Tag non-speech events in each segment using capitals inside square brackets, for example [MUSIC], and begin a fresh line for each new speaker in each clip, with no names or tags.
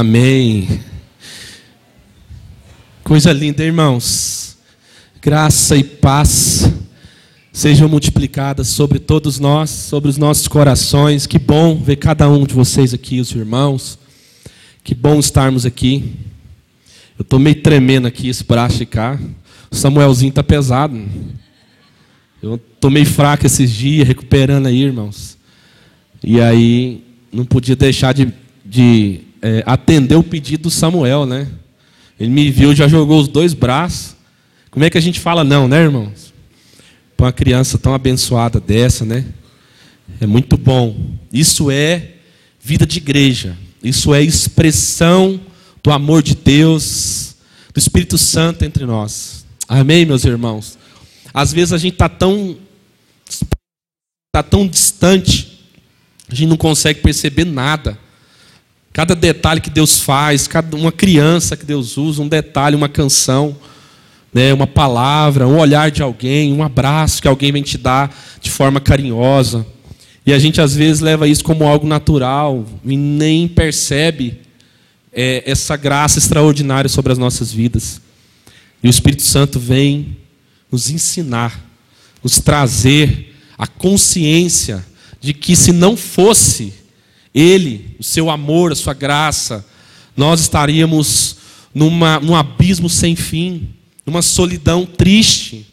Amém. Coisa linda, irmãos. Graça e paz sejam multiplicadas sobre todos nós, sobre os nossos corações. Que bom ver cada um de vocês aqui, os irmãos. Que bom estarmos aqui. Eu estou meio tremendo aqui esse braço de cá. O Samuelzinho está pesado. Eu estou meio fraco esses dias, recuperando aí, irmãos. E aí, não podia deixar de, de é, atender o pedido do Samuel, né? Ele me viu, já jogou os dois braços. Como é que a gente fala não, né, irmãos? Para uma criança tão abençoada dessa, né? É muito bom. Isso é vida de igreja. Isso é expressão do amor de Deus, do Espírito Santo entre nós. Amém, meus irmãos? Às vezes a gente está tão, tá tão distante, a gente não consegue perceber nada. Cada detalhe que Deus faz, cada uma criança que Deus usa, um detalhe, uma canção, né, uma palavra, um olhar de alguém, um abraço que alguém vem te dar de forma carinhosa. E a gente às vezes leva isso como algo natural e nem percebe é, essa graça extraordinária sobre as nossas vidas. E o Espírito Santo vem nos ensinar, nos trazer a consciência de que se não fosse ele, o seu amor, a sua graça, nós estaríamos numa, num abismo sem fim, numa solidão triste,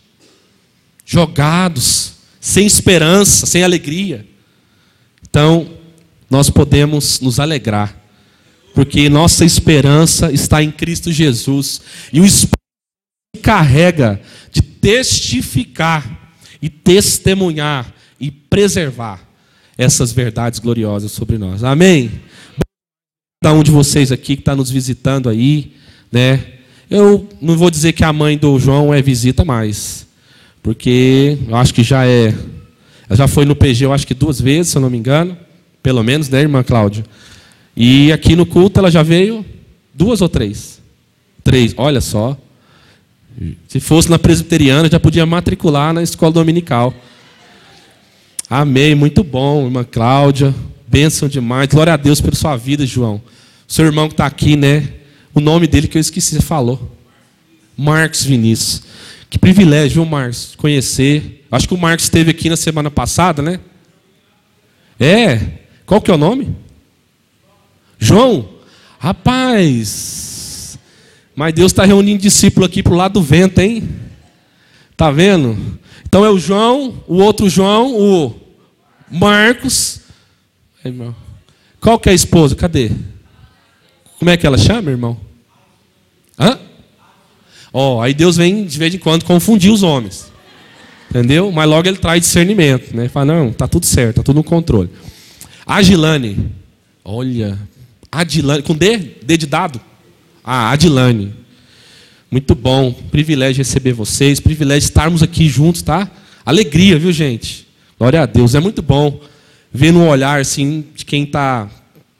jogados, sem esperança, sem alegria. Então, nós podemos nos alegrar, porque nossa esperança está em Cristo Jesus, e o Espírito carrega de testificar e testemunhar e preservar essas verdades gloriosas sobre nós. Amém? Cada um de vocês aqui que está nos visitando aí, né? Eu não vou dizer que a mãe do João é visita mais, porque eu acho que já é. Ela já foi no PG, eu acho que duas vezes, se eu não me engano, pelo menos, né, irmã Cláudia? E aqui no culto ela já veio duas ou três? Três, olha só. Se fosse na presbiteriana, já podia matricular na escola dominical. Amém, muito bom, irmã Cláudia. Bênção demais. Glória a Deus pela sua vida, João. Seu irmão que está aqui, né? O nome dele que eu esqueci, você falou. Marcos Vinícius. Que privilégio, viu, Marcos? Conhecer. Acho que o Marcos esteve aqui na semana passada, né? É. Qual que é o nome? João? Rapaz. Mas Deus está reunindo discípulo aqui para o lado do vento, hein? Tá vendo? Então é o João, o outro João, o Marcos. Qual que é a esposa? Cadê? Como é que ela chama, irmão? Hã? Ó, oh, aí Deus vem de vez em quando confundir os homens. Entendeu? Mas logo ele traz discernimento, né? Fala, não, tá tudo certo, tá tudo no controle. Agilane. Olha, Adilane, com D? D de dado? Ah, Adilane. Muito bom, privilégio receber vocês, privilégio estarmos aqui juntos, tá? Alegria, viu, gente? Glória a Deus, é muito bom ver no olhar assim de quem está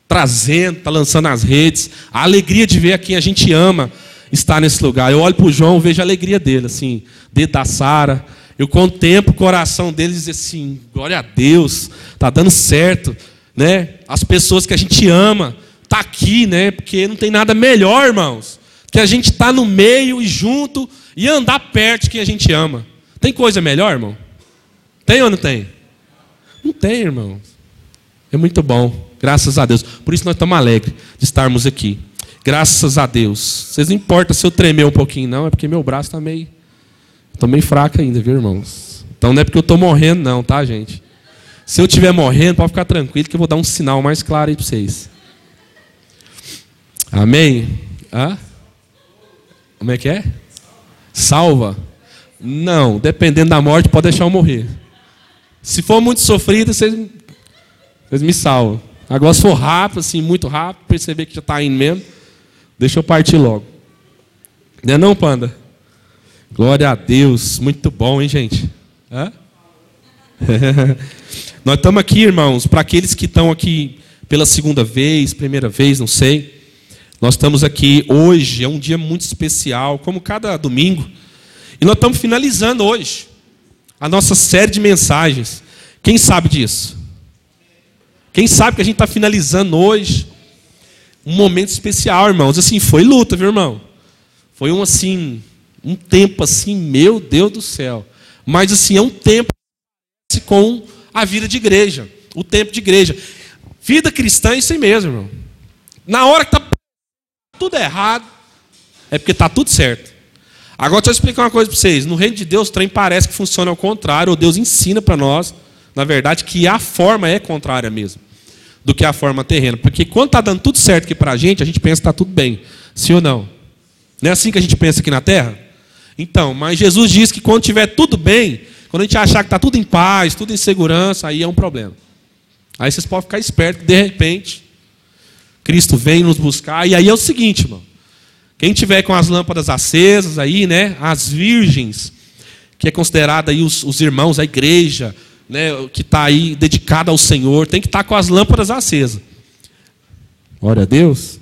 trazendo, está lançando as redes, a alegria de ver a quem a gente ama estar nesse lugar. Eu olho para o João, vejo a alegria dele, assim, dedo da Sara. Eu contemplo o coração dele e assim: glória a Deus, está dando certo, né? As pessoas que a gente ama, tá aqui, né? Porque não tem nada melhor, irmãos que a gente está no meio e junto e andar perto de quem a gente ama. Tem coisa melhor, irmão? Tem ou não tem? Não tem, irmão. É muito bom, graças a Deus. Por isso nós estamos alegres de estarmos aqui. Graças a Deus. Vocês não importa se eu tremer um pouquinho, não, é porque meu braço está meio. Estou meio fraco ainda, viu, irmãos? Então não é porque eu estou morrendo, não, tá, gente? Se eu estiver morrendo, pode ficar tranquilo que eu vou dar um sinal mais claro aí para vocês. Amém? Hã? Como é que é? Salva? Não, dependendo da morte, pode deixar eu morrer. Se for muito sofrido, vocês, me salvam. Agora, se for rápido, assim, muito rápido, perceber que já está indo mesmo, deixa eu partir logo. Não é não, Panda? Glória a Deus, muito bom, hein, gente? Hã? [LAUGHS] Nós estamos aqui, irmãos, para aqueles que estão aqui pela segunda vez, primeira vez, não sei. Nós estamos aqui hoje, é um dia muito especial, como cada domingo. E nós estamos finalizando hoje a nossa série de mensagens. Quem sabe disso? Quem sabe que a gente está finalizando hoje um momento especial, irmãos. Assim, foi luta, viu, irmão? Foi um assim, um tempo assim, meu Deus do céu. Mas assim, é um tempo com a vida de igreja, o tempo de igreja. Vida cristã é isso aí mesmo, irmão. Na hora que está tudo errado, é porque está tudo certo. Agora deixa eu explicar uma coisa para vocês. No reino de Deus, o trem parece que funciona ao contrário, ou Deus ensina para nós, na verdade, que a forma é contrária mesmo do que a forma terrena. Porque quando está dando tudo certo aqui para a gente, a gente pensa que está tudo bem. Sim ou não? Não é assim que a gente pensa aqui na terra? Então, mas Jesus diz que quando tiver tudo bem, quando a gente achar que está tudo em paz, tudo em segurança, aí é um problema. Aí vocês podem ficar espertos de repente Cristo vem nos buscar. E aí é o seguinte, irmão. Quem tiver com as lâmpadas acesas aí, né? As virgens, que é considerada aí os, os irmãos, a igreja, né? Que está aí dedicada ao Senhor, tem que estar tá com as lâmpadas acesas. Glória a Deus.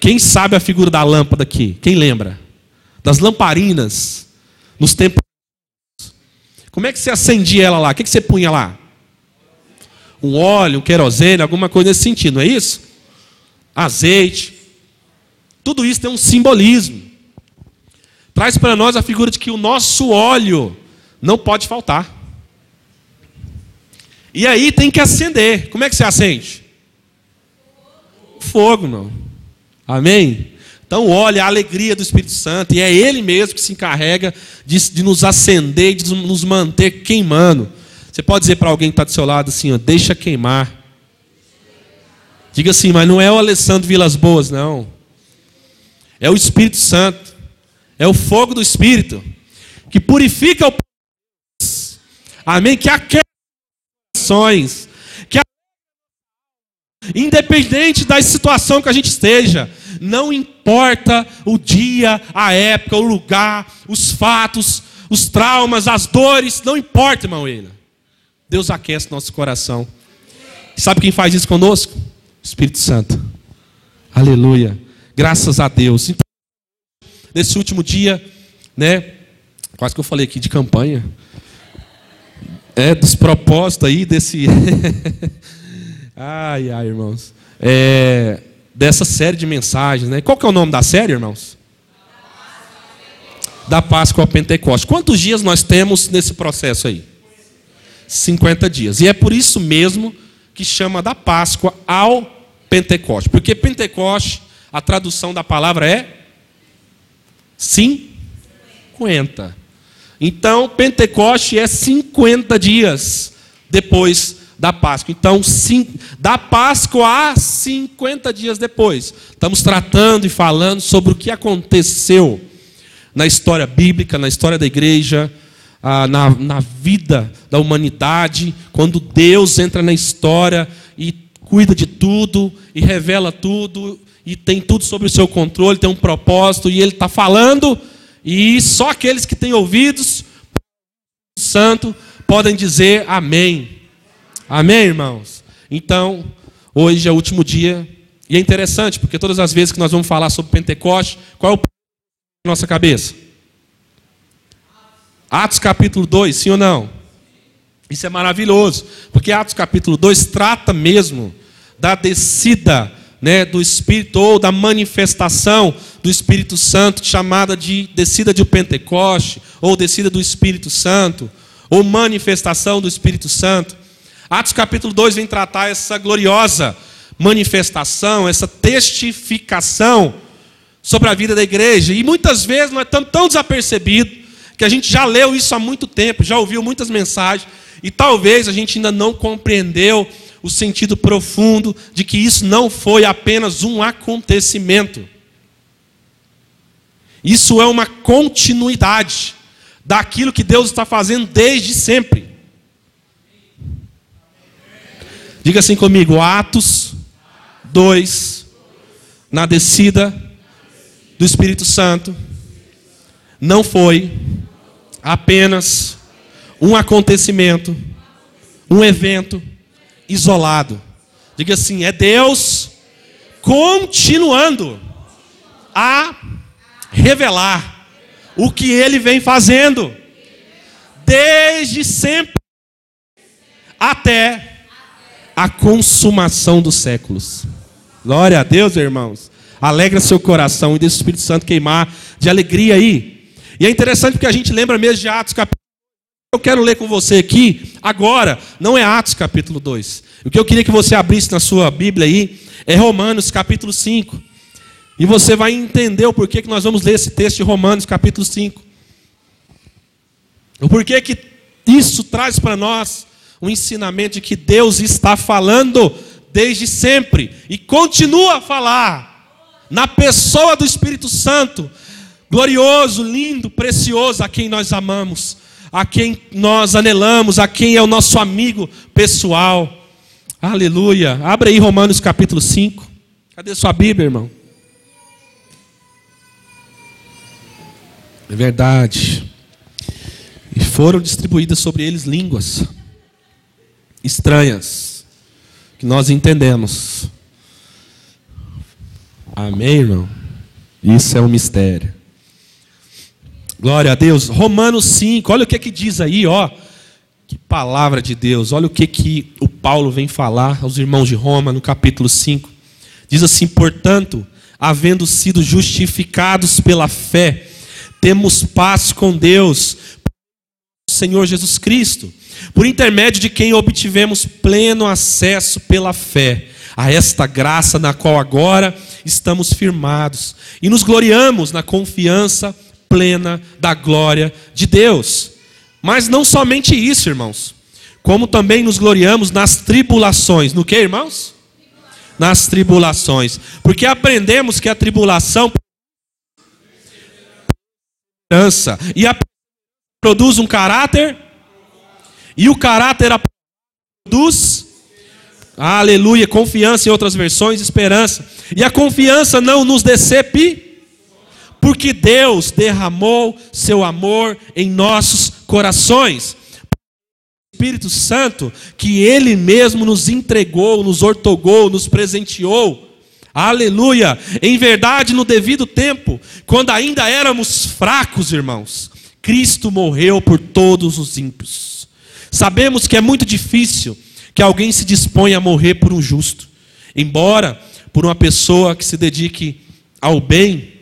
Quem sabe a figura da lâmpada aqui? Quem lembra? Das lamparinas nos tempos. Como é que você acendia ela lá? O que, que você punha lá? Um óleo, um querosene, alguma coisa nesse sentido, não é isso? Azeite. Tudo isso tem um simbolismo. Traz para nós a figura de que o nosso óleo não pode faltar. E aí tem que acender. Como é que você acende? Fogo, não. Amém? Então, olha a alegria do Espírito Santo, e é Ele mesmo que se encarrega de, de nos acender, de nos manter queimando. Você pode dizer para alguém que está do seu lado assim: ó, deixa queimar. Diga assim, mas não é o Alessandro Vilas Boas, não. É o Espírito Santo. É o fogo do Espírito que purifica o Amém? Que aquece ações. Que independente da situação que a gente esteja, não importa o dia, a época, o lugar, os fatos, os traumas, as dores, não importa, irmão William. Deus aquece nosso coração. Sabe quem faz isso conosco? Espírito Santo. Aleluia. Graças a Deus. Então, nesse último dia, né? Quase que eu falei aqui de campanha. É, despropósito aí desse. [LAUGHS] ai, ai, irmãos. É, dessa série de mensagens, né? Qual que é o nome da série, irmãos? Da Páscoa ao Pentecoste. Quantos dias nós temos nesse processo aí? 50 dias. E é por isso mesmo que chama da Páscoa ao Pentecoste. Porque Pentecoste a tradução da palavra é 50. Então, Pentecoste é 50 dias depois da Páscoa. Então, da Páscoa a 50 dias depois. Estamos tratando e falando sobre o que aconteceu na história bíblica, na história da igreja, na, na vida da humanidade, quando Deus entra na história e cuida de tudo e revela tudo e tem tudo sob o seu controle, tem um propósito, e ele está falando, e só aqueles que têm ouvidos, santo, podem dizer amém. Amém, irmãos? Então, hoje é o último dia, e é interessante, porque todas as vezes que nós vamos falar sobre Pentecoste, qual é o na nossa cabeça? Atos capítulo 2, sim ou não? Isso é maravilhoso, porque Atos capítulo 2 trata mesmo da descida né, do Espírito ou da manifestação do Espírito Santo, chamada de descida de Pentecoste, ou descida do Espírito Santo, ou manifestação do Espírito Santo. Atos capítulo 2 vem tratar essa gloriosa manifestação, essa testificação sobre a vida da igreja. E muitas vezes nós estamos tão desapercebidos que a gente já leu isso há muito tempo, já ouviu muitas mensagens, e talvez a gente ainda não compreendeu o sentido profundo de que isso não foi apenas um acontecimento. Isso é uma continuidade daquilo que Deus está fazendo desde sempre. Diga assim comigo, Atos 2, na descida do Espírito Santo, não foi apenas um acontecimento, um evento, isolado. Diga assim: é Deus continuando a revelar o que ele vem fazendo desde sempre até a consumação dos séculos. Glória a Deus, irmãos. Alegra seu coração e deixa o Espírito Santo queimar de alegria aí. E é interessante porque a gente lembra mesmo de Atos capítulo. Eu quero ler com você aqui agora, não é Atos capítulo 2. O que eu queria que você abrisse na sua Bíblia aí é Romanos capítulo 5. E você vai entender o porquê que nós vamos ler esse texto de Romanos capítulo 5. O porquê que isso traz para nós um ensinamento de que Deus está falando desde sempre e continua a falar na pessoa do Espírito Santo, glorioso, lindo, precioso, a quem nós amamos, a quem nós anelamos, a quem é o nosso amigo pessoal. Aleluia. Abre aí Romanos capítulo 5. Cadê sua Bíblia, irmão? É verdade. E foram distribuídas sobre eles línguas estranhas, que nós entendemos. Amém, irmão? Isso é um mistério. Glória a Deus. Romanos 5, olha o que que diz aí, ó. Que palavra de Deus. Olha o que que o Paulo vem falar aos irmãos de Roma no capítulo 5. Diz assim: "Portanto, havendo sido justificados pela fé, temos paz com Deus, Senhor Jesus Cristo, por intermédio de quem obtivemos pleno acesso pela fé a esta graça na qual agora estamos firmados e nos gloriamos na confiança plena da glória de Deus. Mas não somente isso, irmãos, como também nos gloriamos nas tribulações. No que, irmãos? Nas tribulações. Porque aprendemos que a tribulação e a produz um caráter e o caráter produz aleluia, confiança em outras versões, esperança. E a confiança não nos decepe porque Deus derramou seu amor em nossos corações. Espírito Santo, que Ele mesmo nos entregou, nos ortogou, nos presenteou. Aleluia! Em verdade, no devido tempo, quando ainda éramos fracos, irmãos, Cristo morreu por todos os ímpios. Sabemos que é muito difícil que alguém se disponha a morrer por um justo, embora por uma pessoa que se dedique ao bem,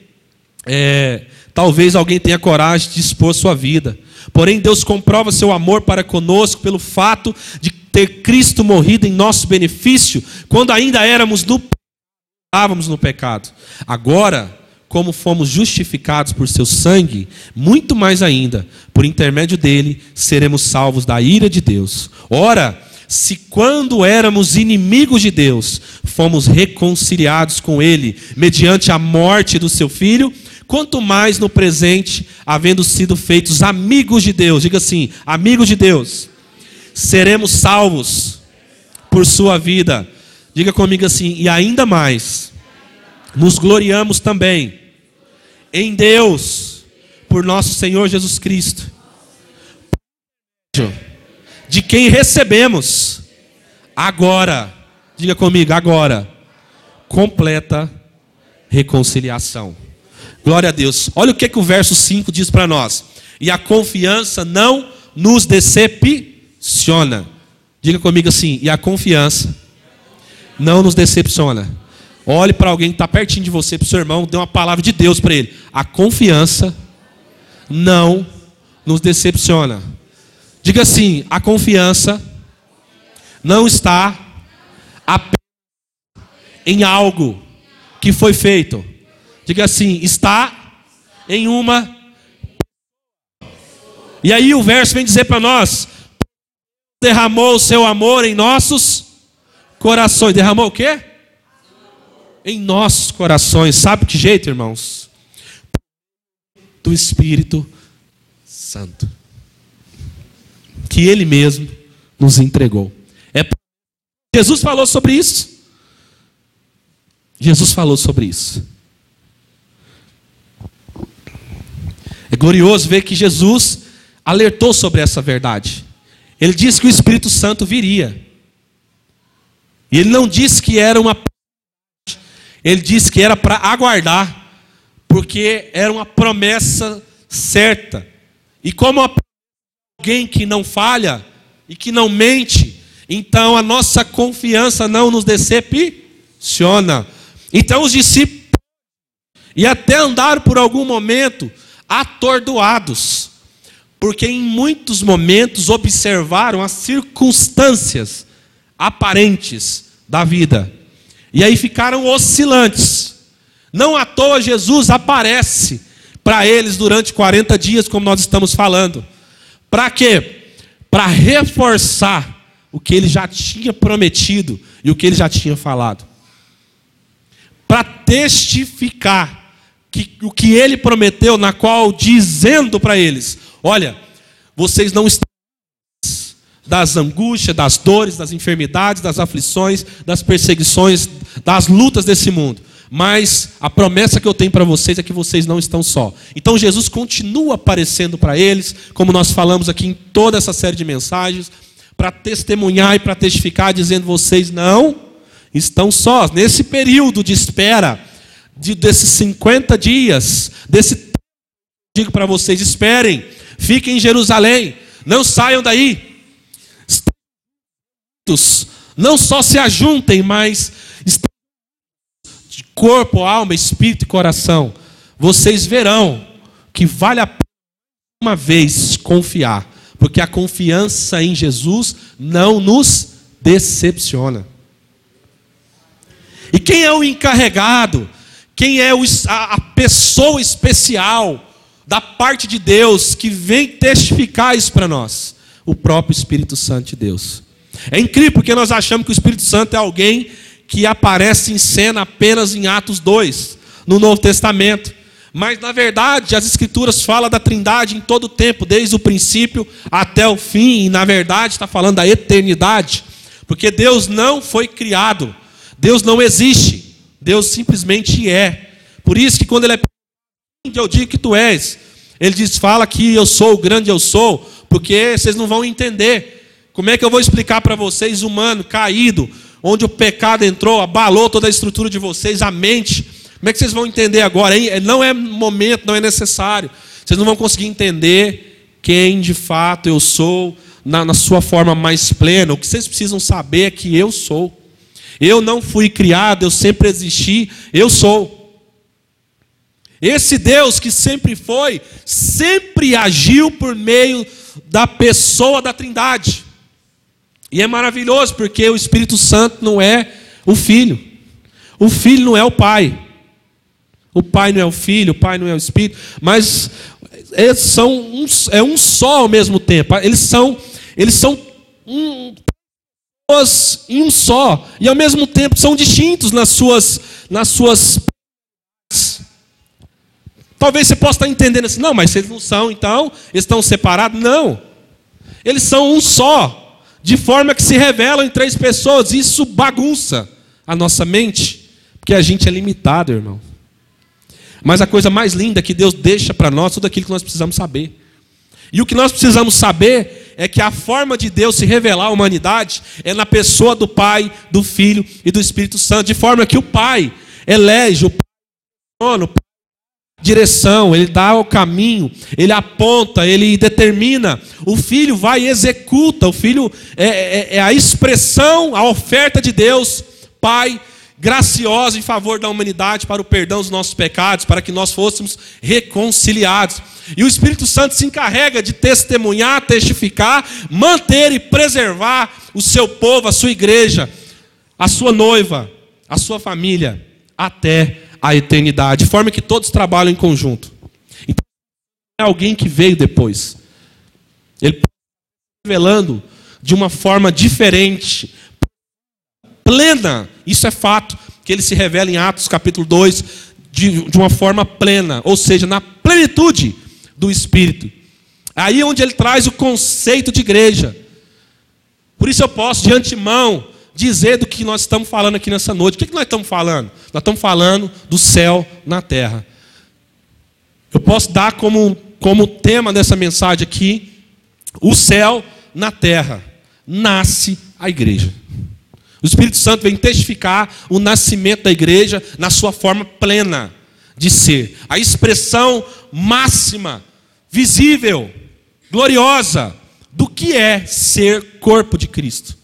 é, talvez alguém tenha coragem de expor sua vida. Porém, Deus comprova seu amor para conosco pelo fato de ter Cristo morrido em nosso benefício, quando ainda éramos no, estávamos no pecado. Agora, como fomos justificados por seu sangue, muito mais ainda, por intermédio dele, seremos salvos da ira de Deus. Ora, se quando éramos inimigos de Deus, fomos reconciliados com ele, mediante a morte do seu filho, quanto mais no presente, havendo sido feitos amigos de Deus, diga assim: amigos de Deus, seremos salvos por sua vida. Diga comigo assim, e ainda mais, nos gloriamos também em Deus, por nosso Senhor Jesus Cristo, de quem recebemos agora, diga comigo, agora, completa reconciliação. Glória a Deus. Olha o que, que o verso 5 diz para nós. E a confiança não nos decepciona. Diga comigo assim, e a confiança não nos decepciona. Olhe para alguém que está pertinho de você, para o seu irmão, dê uma palavra de Deus para ele. A confiança não nos decepciona. Diga assim: a confiança não está apenas em algo que foi feito Diga assim: está em uma. E aí o verso vem dizer para nós: derramou o seu amor em nossos corações. Derramou o quê? Em nossos corações. Sabe que jeito, irmãos? Do Espírito Santo. Que Ele mesmo nos entregou. É Jesus falou sobre isso. Jesus falou sobre isso. É glorioso ver que Jesus alertou sobre essa verdade. Ele disse que o Espírito Santo viria. E ele não disse que era uma. Ele disse que era para aguardar, porque era uma promessa certa. E como alguém que não falha e que não mente, então a nossa confiança não nos decepciona. Então os discípulos e até andaram por algum momento atordoados, porque em muitos momentos observaram as circunstâncias aparentes da vida. E aí ficaram oscilantes. Não à toa Jesus aparece para eles durante 40 dias, como nós estamos falando. Para quê? Para reforçar o que ele já tinha prometido e o que ele já tinha falado. Para testificar que, o que ele prometeu, na qual dizendo para eles: Olha, vocês não estão das angústias, das dores, das enfermidades, das aflições, das perseguições, das lutas desse mundo. Mas a promessa que eu tenho para vocês é que vocês não estão só. Então Jesus continua aparecendo para eles, como nós falamos aqui em toda essa série de mensagens, para testemunhar e para testificar, dizendo: vocês não estão sós. Nesse período de espera, de, desses 50 dias, desse digo para vocês: esperem, fiquem em Jerusalém, não saiam daí. Não só se ajuntem, mas de corpo, alma, espírito e coração. Vocês verão que vale a pena uma vez confiar, porque a confiança em Jesus não nos decepciona. E quem é o encarregado quem é a pessoa especial da parte de Deus que vem testificar isso para nós? O próprio Espírito Santo de Deus. É incrível porque nós achamos que o Espírito Santo é alguém que aparece em cena apenas em Atos 2, no Novo Testamento. Mas na verdade, as Escrituras falam da Trindade em todo o tempo, desde o princípio até o fim, e na verdade está falando da eternidade, porque Deus não foi criado, Deus não existe. Deus simplesmente é. Por isso que quando ele é eu digo que tu és. Ele diz, fala que eu sou o grande eu sou, porque vocês não vão entender. Como é que eu vou explicar para vocês, humano, caído, onde o pecado entrou, abalou toda a estrutura de vocês, a mente. Como é que vocês vão entender agora? Hein? Não é momento, não é necessário. Vocês não vão conseguir entender quem de fato eu sou na, na sua forma mais plena. O que vocês precisam saber é que eu sou. Eu não fui criado, eu sempre existi, eu sou. Esse Deus que sempre foi, sempre agiu por meio da pessoa da Trindade. E é maravilhoso porque o Espírito Santo não é o Filho, o Filho não é o Pai, o Pai não é o Filho, o Pai não é o Espírito, mas eles são um, é um só ao mesmo tempo. Eles são, eles são um, em um só e ao mesmo tempo são distintos nas suas nas suas Talvez você possa estar entendendo assim, não, mas eles não são, então, estão separados. Não. Eles são um só, de forma que se revelam em três pessoas. Isso bagunça a nossa mente, porque a gente é limitado, irmão. Mas a coisa mais linda que Deus deixa para nós tudo aquilo que nós precisamos saber. E o que nós precisamos saber é que a forma de Deus se revelar à humanidade é na pessoa do Pai, do Filho e do Espírito Santo, de forma que o Pai elege, o Pai o direção, ele dá o caminho, ele aponta, ele determina. O filho vai e executa. O filho é, é, é a expressão, a oferta de Deus, Pai graciosa em favor da humanidade para o perdão dos nossos pecados, para que nós fôssemos reconciliados. E o Espírito Santo se encarrega de testemunhar, testificar, manter e preservar o seu povo, a sua igreja, a sua noiva, a sua família, até a eternidade, de forma que todos trabalham em conjunto. Então, é alguém que veio depois. Ele revelando de uma forma diferente, plena, isso é fato, que ele se revela em Atos capítulo 2, de, de uma forma plena, ou seja, na plenitude do Espírito. Aí é onde ele traz o conceito de igreja. Por isso eu posso, de antemão, dizer do que nós estamos falando aqui nessa noite. O que, que nós estamos falando? Nós estamos falando do céu na terra. Eu posso dar como, como tema dessa mensagem aqui: o céu na terra. Nasce a igreja. O Espírito Santo vem testificar o nascimento da igreja na sua forma plena de ser. A expressão máxima, visível, gloriosa do que é ser corpo de Cristo.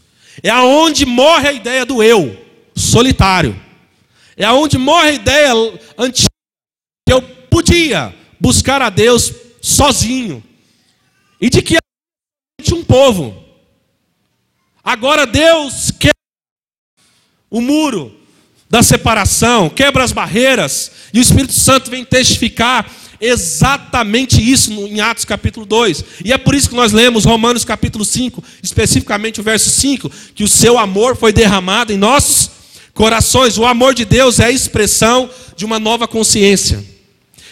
É aonde morre a ideia do eu, solitário. É onde morre a ideia antiga que eu podia buscar a Deus sozinho. E de que um povo. Agora Deus quer o muro da separação, quebra as barreiras, e o Espírito Santo vem testificar exatamente isso em Atos capítulo 2. E é por isso que nós lemos Romanos capítulo 5, especificamente o verso 5, que o seu amor foi derramado em nossos corações. O amor de Deus é a expressão de uma nova consciência.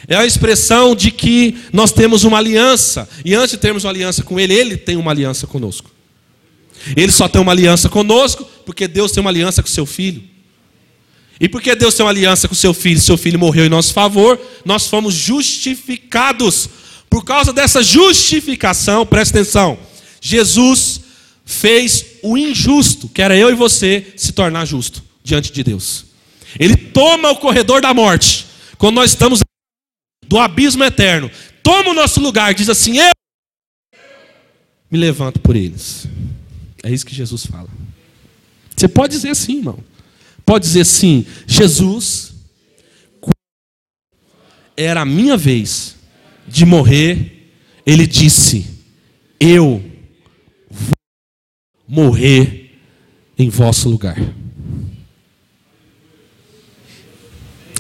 É a expressão de que nós temos uma aliança. E antes de termos uma aliança com Ele, Ele tem uma aliança conosco. Ele só tem uma aliança conosco porque Deus tem uma aliança com seu filho. E porque Deus tem uma aliança com seu filho, seu filho morreu em nosso favor, nós fomos justificados. Por causa dessa justificação, presta atenção, Jesus fez o injusto, que era eu e você, se tornar justo diante de Deus. Ele toma o corredor da morte, quando nós estamos do abismo eterno, toma o nosso lugar, diz assim: Eu me levanto por eles. É isso que Jesus fala. Você pode dizer assim, irmão. Pode dizer assim: Jesus, era a minha vez de morrer, ele disse: Eu vou morrer em vosso lugar.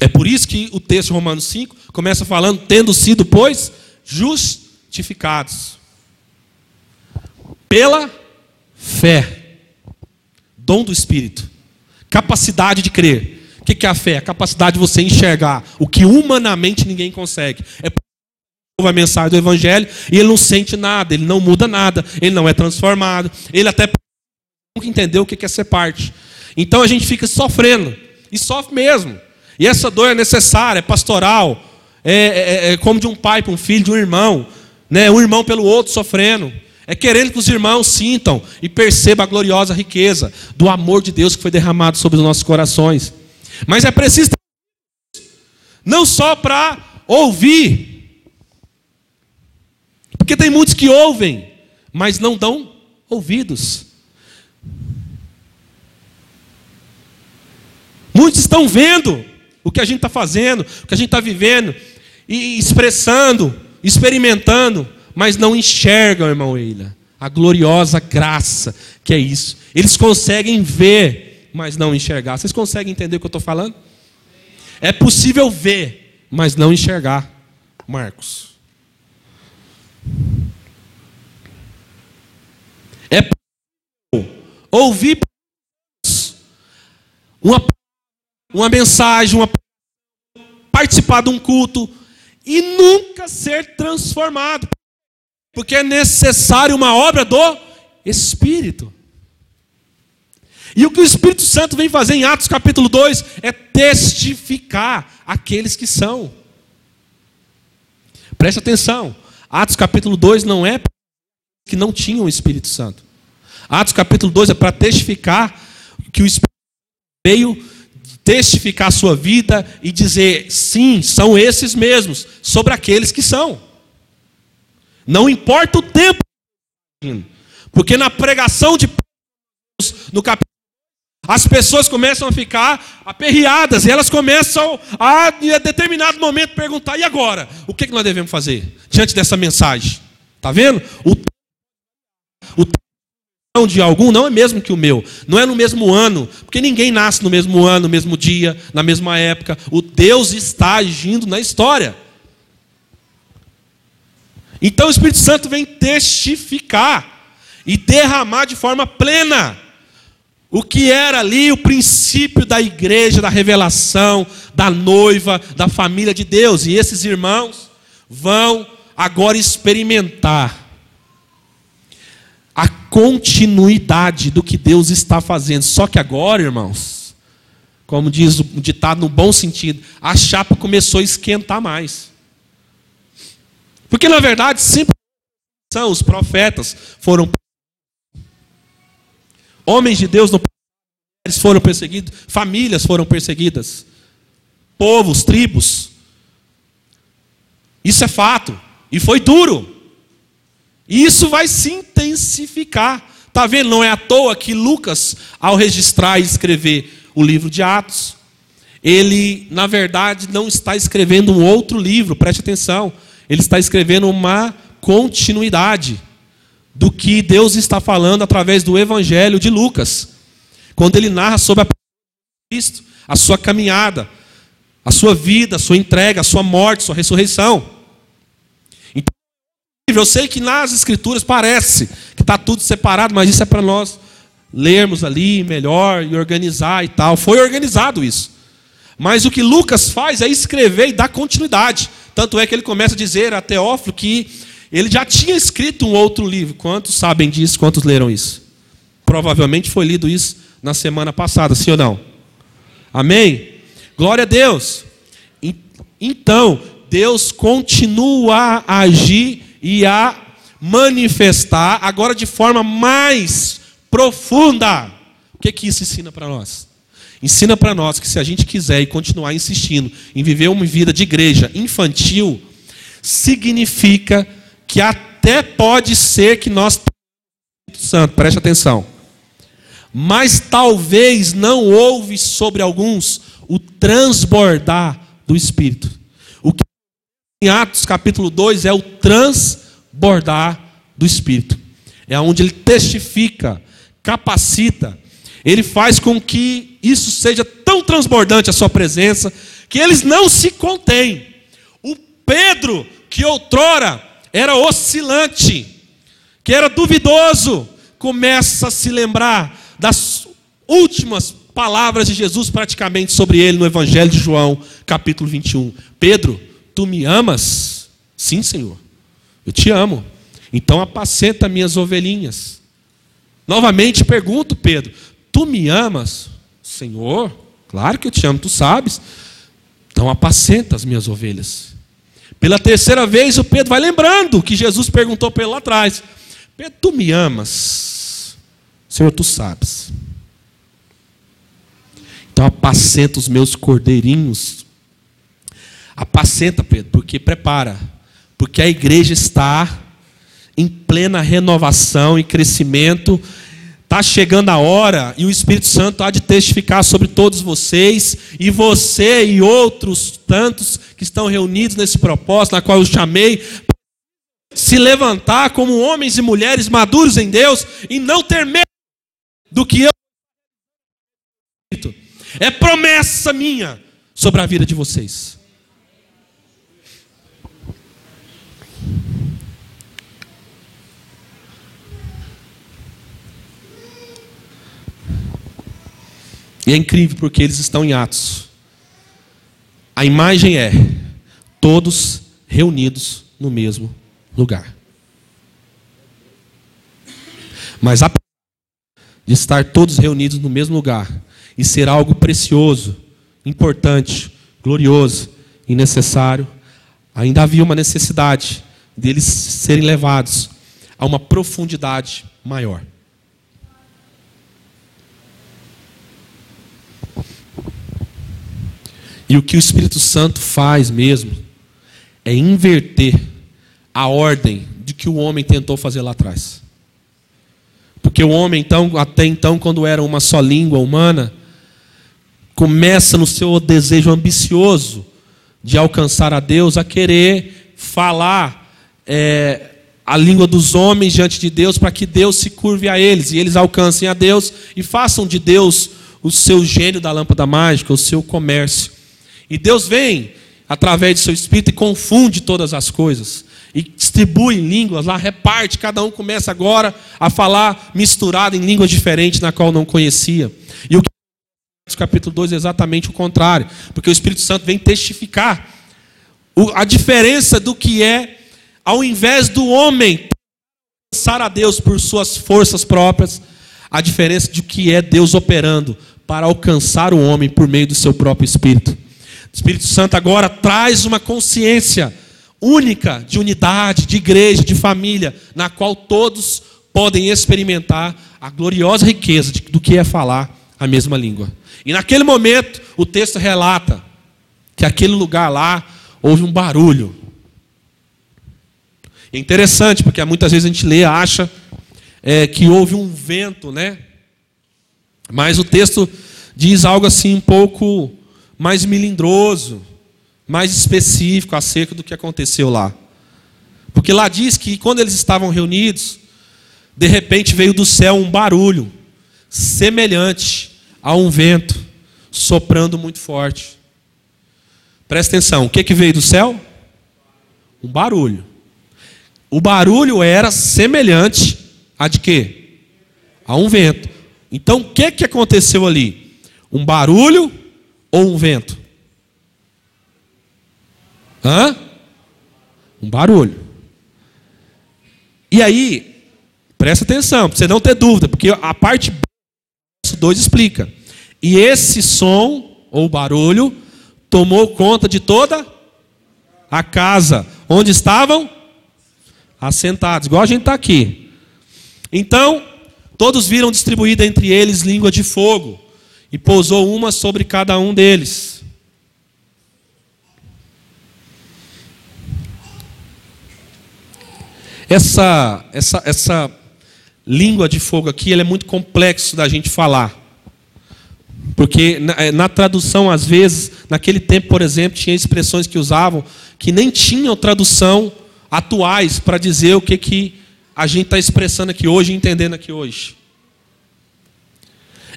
É por isso que o texto Romanos 5 começa falando, tendo sido, pois, justificados pela fé, dom do Espírito, capacidade de crer. O que é a fé? A capacidade de você enxergar o que humanamente ninguém consegue. É a mensagem do Evangelho e ele não sente nada, ele não muda nada, ele não é transformado, ele até nunca entendeu o que é ser parte. Então a gente fica sofrendo, e sofre mesmo. E essa dor é necessária, é pastoral, é, é, é como de um pai para um filho, de um irmão, né? um irmão pelo outro sofrendo. É querendo que os irmãos sintam e percebam a gloriosa riqueza do amor de Deus que foi derramado sobre os nossos corações. Mas é preciso não só para ouvir, porque tem muitos que ouvem, mas não dão ouvidos. Muitos estão vendo o que a gente está fazendo, o que a gente está vivendo, e expressando, experimentando, mas não enxergam, irmão Eila, a gloriosa graça que é isso. Eles conseguem ver, mas não enxergar. Vocês conseguem entender o que eu estou falando? É possível ver, mas não enxergar, Marcos. É possível ouvir uma, uma mensagem, uma, participar de um culto e nunca ser transformado. Porque é necessário uma obra do Espírito. E o que o Espírito Santo vem fazer em Atos capítulo 2 é testificar aqueles que são. Preste atenção. Atos capítulo 2 não é que não tinham o Espírito Santo. Atos capítulo 2 é para testificar que o Espírito veio testificar a sua vida e dizer, sim, são esses mesmos, sobre aqueles que são. Não importa o tempo, porque na pregação de no capítulo as pessoas começam a ficar aperreadas e elas começam a, em determinado momento, perguntar: e agora? O que nós devemos fazer diante dessa mensagem? Está vendo? O, o de algum não é mesmo que o meu, não é no mesmo ano, porque ninguém nasce no mesmo ano, no mesmo dia, na mesma época. O Deus está agindo na história. Então o Espírito Santo vem testificar e derramar de forma plena o que era ali o princípio da igreja, da revelação, da noiva, da família de Deus. E esses irmãos vão agora experimentar a continuidade do que Deus está fazendo. Só que agora, irmãos, como diz o ditado no bom sentido, a chapa começou a esquentar mais. Porque na verdade, sempre são os profetas foram homens de Deus não foram perseguidos, famílias foram perseguidas, povos, tribos. Isso é fato. E foi duro. E isso vai se intensificar. Está vendo? Não é à toa que Lucas, ao registrar e escrever o livro de Atos, ele, na verdade, não está escrevendo um outro livro, preste atenção. Ele está escrevendo uma continuidade do que Deus está falando através do Evangelho de Lucas. Quando ele narra sobre a Cristo, a sua caminhada, a sua vida, a sua entrega, a sua morte, a sua ressurreição. Então, eu sei que nas Escrituras parece que está tudo separado, mas isso é para nós lermos ali melhor e organizar e tal. Foi organizado isso. Mas o que Lucas faz é escrever e dar continuidade. Tanto é que ele começa a dizer a Teófilo que ele já tinha escrito um outro livro. Quantos sabem disso? Quantos leram isso? Provavelmente foi lido isso na semana passada, sim ou não? Amém? Glória a Deus. Então, Deus continua a agir e a manifestar, agora de forma mais profunda. O que, que isso ensina para nós? Ensina para nós que se a gente quiser e continuar insistindo em viver uma vida de igreja infantil, significa que até pode ser que nós Santo, preste atenção. Mas talvez não houve sobre alguns o transbordar do Espírito. O que em Atos capítulo 2 é o transbordar do Espírito. É onde ele testifica, capacita, ele faz com que isso seja tão transbordante a sua presença, que eles não se contêm. O Pedro, que outrora era oscilante, que era duvidoso, começa a se lembrar das últimas palavras de Jesus praticamente sobre ele no Evangelho de João, capítulo 21. Pedro, tu me amas? Sim, Senhor. Eu te amo. Então apacenta minhas ovelhinhas. Novamente pergunto, Pedro, Tu me amas? Senhor, claro que eu te amo, tu sabes. Então apacenta as minhas ovelhas. Pela terceira vez o Pedro vai lembrando que Jesus perguntou para ele lá atrás: Pedro, tu me amas? Senhor, tu sabes. Então apacenta os meus cordeirinhos. Apacenta, Pedro, porque prepara. Porque a igreja está em plena renovação e crescimento Está chegando a hora e o Espírito Santo há de testificar sobre todos vocês, e você e outros tantos que estão reunidos nesse propósito, na qual eu chamei, se levantar como homens e mulheres maduros em Deus e não ter medo do que eu. É promessa minha sobre a vida de vocês. E é incrível porque eles estão em Atos. A imagem é todos reunidos no mesmo lugar. Mas apesar de estar todos reunidos no mesmo lugar e ser algo precioso, importante, glorioso e necessário, ainda havia uma necessidade deles serem levados a uma profundidade maior. E o que o Espírito Santo faz mesmo é inverter a ordem de que o homem tentou fazer lá atrás. Porque o homem, então, até então, quando era uma só língua humana, começa no seu desejo ambicioso de alcançar a Deus, a querer falar é, a língua dos homens diante de Deus, para que Deus se curve a eles e eles alcancem a Deus e façam de Deus o seu gênio da lâmpada mágica, o seu comércio. E Deus vem através do seu espírito e confunde todas as coisas. E distribui línguas lá, reparte, cada um começa agora a falar misturado em línguas diferentes na qual não conhecia. E o que capítulo 2 é exatamente o contrário, porque o Espírito Santo vem testificar a diferença do que é, ao invés do homem pensar a Deus por suas forças próprias, a diferença de que é Deus operando para alcançar o homem por meio do seu próprio Espírito. O Espírito Santo agora traz uma consciência única de unidade, de igreja, de família, na qual todos podem experimentar a gloriosa riqueza do que é falar a mesma língua. E naquele momento, o texto relata que aquele lugar lá houve um barulho. É interessante, porque muitas vezes a gente lê, acha é, que houve um vento, né? Mas o texto diz algo assim um pouco mais melindroso, mais específico acerca do que aconteceu lá. Porque lá diz que quando eles estavam reunidos, de repente veio do céu um barulho, semelhante a um vento, soprando muito forte. Presta atenção, o que, que veio do céu? Um barulho. O barulho era semelhante a de quê? A um vento. Então o que, que aconteceu ali? Um barulho ou um vento? Hã? Um barulho. E aí, presta atenção, para você não ter dúvida, porque a parte 2 explica. E esse som ou barulho tomou conta de toda a casa onde estavam assentados, igual a gente está aqui. Então, todos viram distribuída entre eles língua de fogo, e pousou uma sobre cada um deles. Essa, essa, essa língua de fogo aqui é muito complexo da gente falar. Porque na, eh, na, tradução, às vezes, naquele tempo, por exemplo, tinha expressões que usavam que nem tinham tradução atuais para dizer o que, que a gente está expressando aqui hoje e entendendo aqui hoje.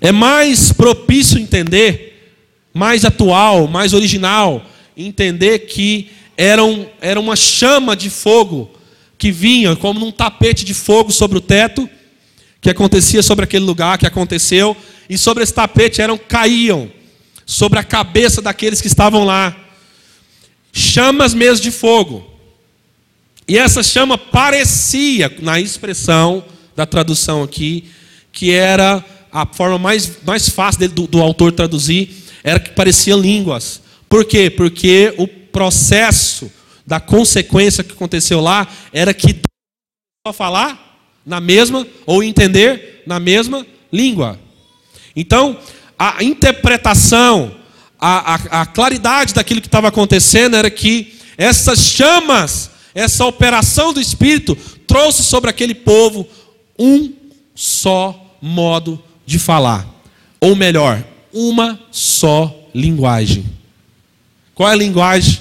É mais propício entender, mais atual, mais original, entender que era, um, era uma chama de fogo que vinha como num tapete de fogo sobre o teto, que acontecia sobre aquele lugar, que aconteceu, e sobre esse tapete eram caíam sobre a cabeça daqueles que estavam lá. Chamas mesmo de fogo. E essa chama parecia, na expressão da tradução aqui, que era a forma mais, mais fácil dele, do, do autor traduzir, era que pareciam línguas. Por quê? Porque o processo da consequência que aconteceu lá era que a falar na mesma ou entender na mesma língua. Então, a interpretação, a, a, a claridade daquilo que estava acontecendo era que essas chamas, essa operação do Espírito, trouxe sobre aquele povo um só modo de falar. Ou melhor, uma só linguagem. Qual é a linguagem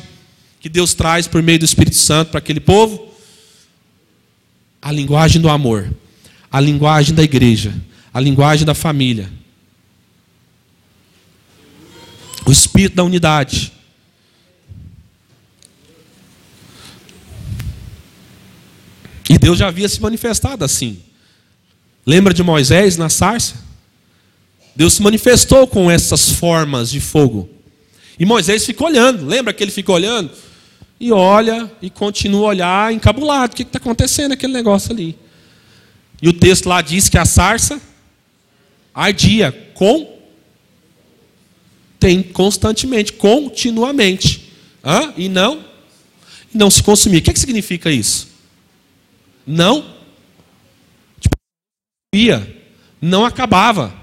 que Deus traz por meio do Espírito Santo para aquele povo? A linguagem do amor, a linguagem da igreja, a linguagem da família, o espírito da unidade. E Deus já havia se manifestado assim. Lembra de Moisés na sarça? Deus se manifestou com essas formas de fogo. E Moisés ficou olhando. Lembra que ele ficou olhando? E olha e continua a olhar encabulado. O que está acontecendo aquele negócio ali? E o texto lá diz que a sarça ardia com tem constantemente, continuamente. Hã? E não? Não se consumir. O que, é que significa isso? Não. Tipo, não acabava.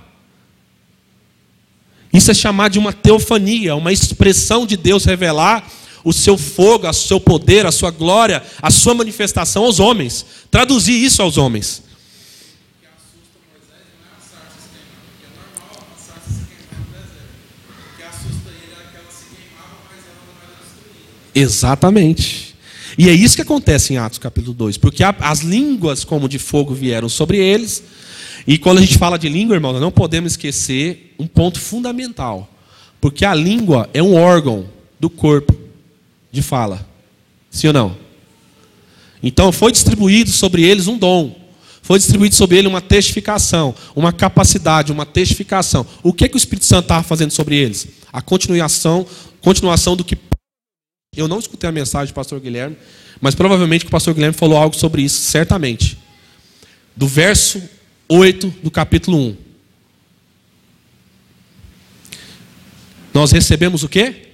Isso é chamado de uma teofania, uma expressão de Deus revelar o seu fogo, o seu poder, a sua glória, a sua manifestação aos homens. Traduzir isso aos homens. Exatamente. E é isso que acontece em Atos capítulo 2, porque as línguas como de fogo vieram sobre eles, e quando a gente fala de língua, irmão, não podemos esquecer um ponto fundamental, porque a língua é um órgão do corpo de fala. Sim ou não? Então foi distribuído sobre eles um dom. Foi distribuído sobre ele uma testificação, uma capacidade, uma testificação. O que, que o Espírito Santo estava fazendo sobre eles? A continuação, continuação do que eu não escutei a mensagem do pastor Guilherme, mas provavelmente o pastor Guilherme falou algo sobre isso, certamente. Do verso 8 do capítulo 1. Nós recebemos o quê?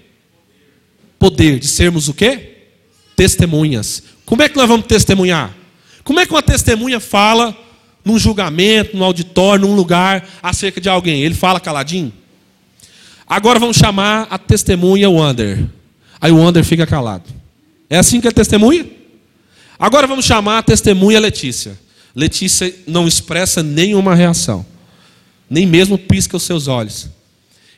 Poder de sermos o quê? Testemunhas. Como é que nós vamos testemunhar? Como é que uma testemunha fala num julgamento, num auditório, num lugar acerca de alguém? Ele fala caladinho? Agora vamos chamar a testemunha Wander. Aí o Wander fica calado. É assim que é testemunha? Agora vamos chamar a testemunha Letícia. Letícia não expressa nenhuma reação, nem mesmo pisca os seus olhos.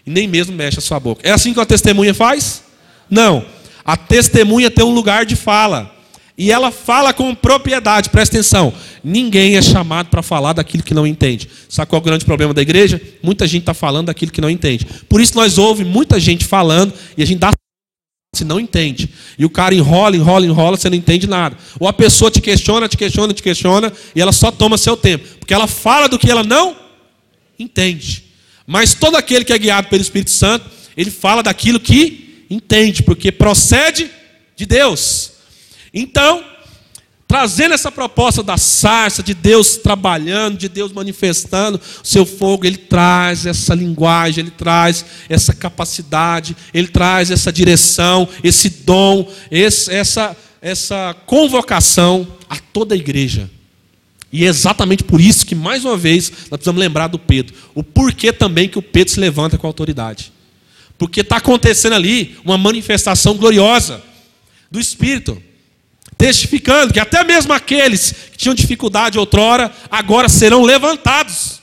e nem mesmo mexe a sua boca. É assim que a testemunha faz? Não. A testemunha tem um lugar de fala. E ela fala com propriedade, presta atenção. Ninguém é chamado para falar daquilo que não entende. Sabe qual é o grande problema da igreja? Muita gente está falando daquilo que não entende. Por isso nós ouvimos muita gente falando e a gente dá se não entende. E o cara enrola, enrola, enrola, você não entende nada. Ou a pessoa te questiona, te questiona, te questiona, e ela só toma seu tempo. Porque ela fala do que ela não entende. Mas todo aquele que é guiado pelo Espírito Santo, ele fala daquilo que entende, porque procede de Deus. Então, trazendo essa proposta da sarça, de Deus trabalhando, de Deus manifestando o seu fogo, ele traz essa linguagem, ele traz essa capacidade, ele traz essa direção, esse dom, esse, essa, essa convocação a toda a igreja. E é exatamente por isso que, mais uma vez, nós precisamos lembrar do Pedro. O porquê também que o Pedro se levanta com autoridade. Porque está acontecendo ali uma manifestação gloriosa do Espírito. Testificando que até mesmo aqueles que tinham dificuldade outrora, agora serão levantados.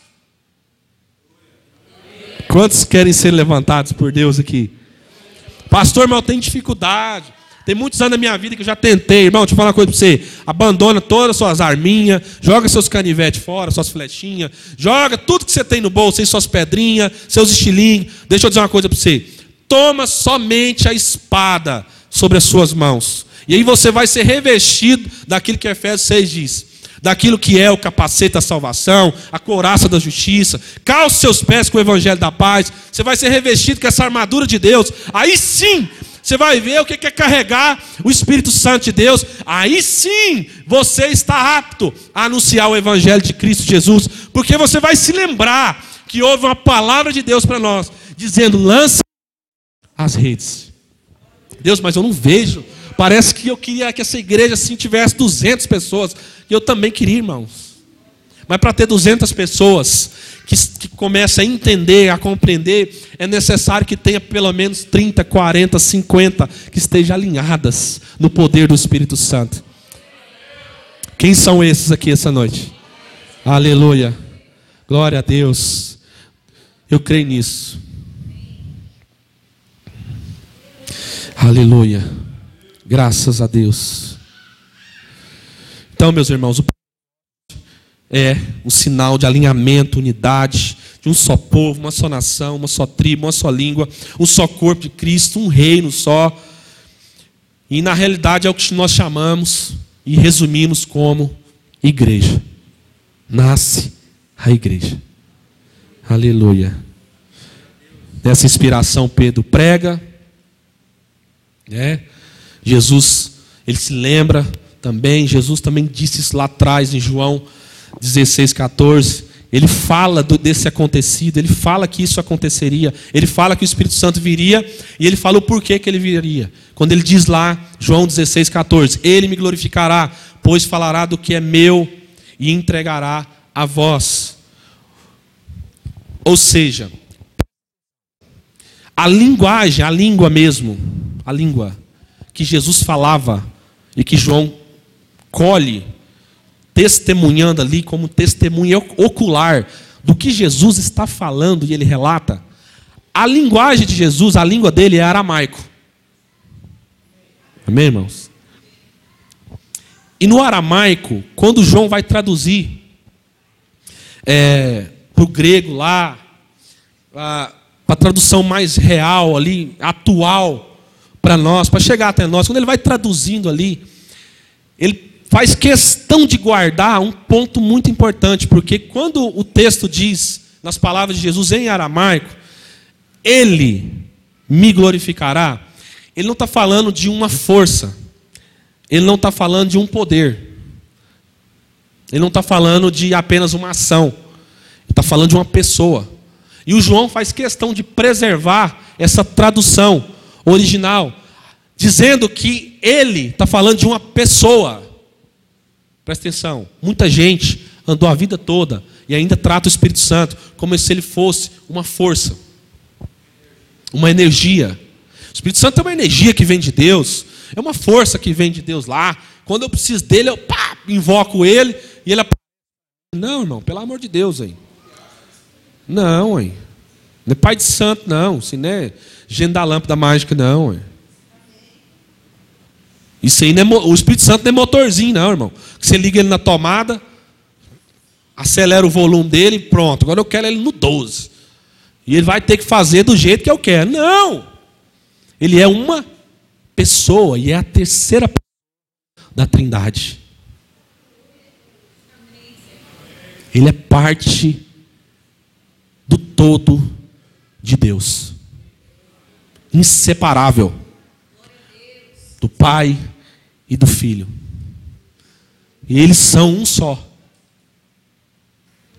Quantos querem ser levantados por Deus aqui? Pastor, mas eu tenho dificuldade. Tem muitos anos da minha vida que eu já tentei, irmão, deixa eu falar uma coisa para você. Abandona todas as suas arminhas, joga seus canivetes fora, suas flechinhas, joga tudo que você tem no bolso, aí, suas pedrinhas, seus estilinhos. Deixa eu dizer uma coisa para você. Toma somente a espada sobre as suas mãos. E aí você vai ser revestido daquilo que Efésios 6 diz. Daquilo que é o capacete da salvação, a couraça da justiça, calce seus pés com o evangelho da paz, você vai ser revestido com essa armadura de Deus. Aí sim você vai ver o que é carregar o Espírito Santo de Deus. Aí sim você está apto a anunciar o Evangelho de Cristo Jesus, porque você vai se lembrar que houve uma palavra de Deus para nós, dizendo: lança as redes. Deus, mas eu não vejo. Parece que eu queria que essa igreja assim tivesse 200 pessoas. E eu também queria, irmãos. Mas para ter 200 pessoas que, que comece a entender, a compreender, é necessário que tenha pelo menos 30, 40, 50 que estejam alinhadas no poder do Espírito Santo. Quem são esses aqui essa noite? Aleluia. Glória a Deus. Eu creio nisso. Aleluia. Graças a Deus. Então, meus irmãos, o é um sinal de alinhamento, unidade, de um só povo, uma só nação, uma só tribo, uma só língua, um só corpo de Cristo, um reino só. E na realidade é o que nós chamamos e resumimos como igreja. Nasce a igreja. Aleluia. Nessa inspiração Pedro prega, né? Jesus, ele se lembra também, Jesus também disse isso lá atrás em João 16, 14, ele fala do, desse acontecido, ele fala que isso aconteceria, ele fala que o Espírito Santo viria e ele fala o porquê que ele viria. Quando ele diz lá, João 16, 14: Ele me glorificará, pois falará do que é meu e entregará a vós. Ou seja, a linguagem, a língua mesmo, a língua que Jesus falava e que João colhe testemunhando ali como testemunha ocular do que Jesus está falando e ele relata. A linguagem de Jesus, a língua dele é aramaico. Amém, irmãos? E no aramaico, quando João vai traduzir é, para o grego lá, para a tradução mais real ali, atual para nós, para chegar até nós, quando ele vai traduzindo ali, ele faz questão de guardar um ponto muito importante, porque quando o texto diz, nas palavras de Jesus em aramaico, Ele me glorificará, ele não está falando de uma força, ele não está falando de um poder, ele não está falando de apenas uma ação, ele está falando de uma pessoa. E o João faz questão de preservar essa tradução original, dizendo que ele está falando de uma pessoa. Presta atenção, muita gente andou a vida toda e ainda trata o Espírito Santo como se ele fosse uma força, uma energia. O Espírito Santo é uma energia que vem de Deus, é uma força que vem de Deus lá. Quando eu preciso dele, eu pá, invoco ele e ele Não, irmão, pelo amor de Deus aí. Não, hein? Não é pai de santo, não. Isso não é gente da lâmpada mágica, não. Isso aí não é, o Espírito Santo não é motorzinho, não, irmão. Você liga ele na tomada, acelera o volume dele, pronto. Agora eu quero ele no 12. E ele vai ter que fazer do jeito que eu quero. Não! Ele é uma pessoa e é a terceira da Trindade. Ele é parte do todo Deus. Inseparável do Pai e do Filho. E eles são um só.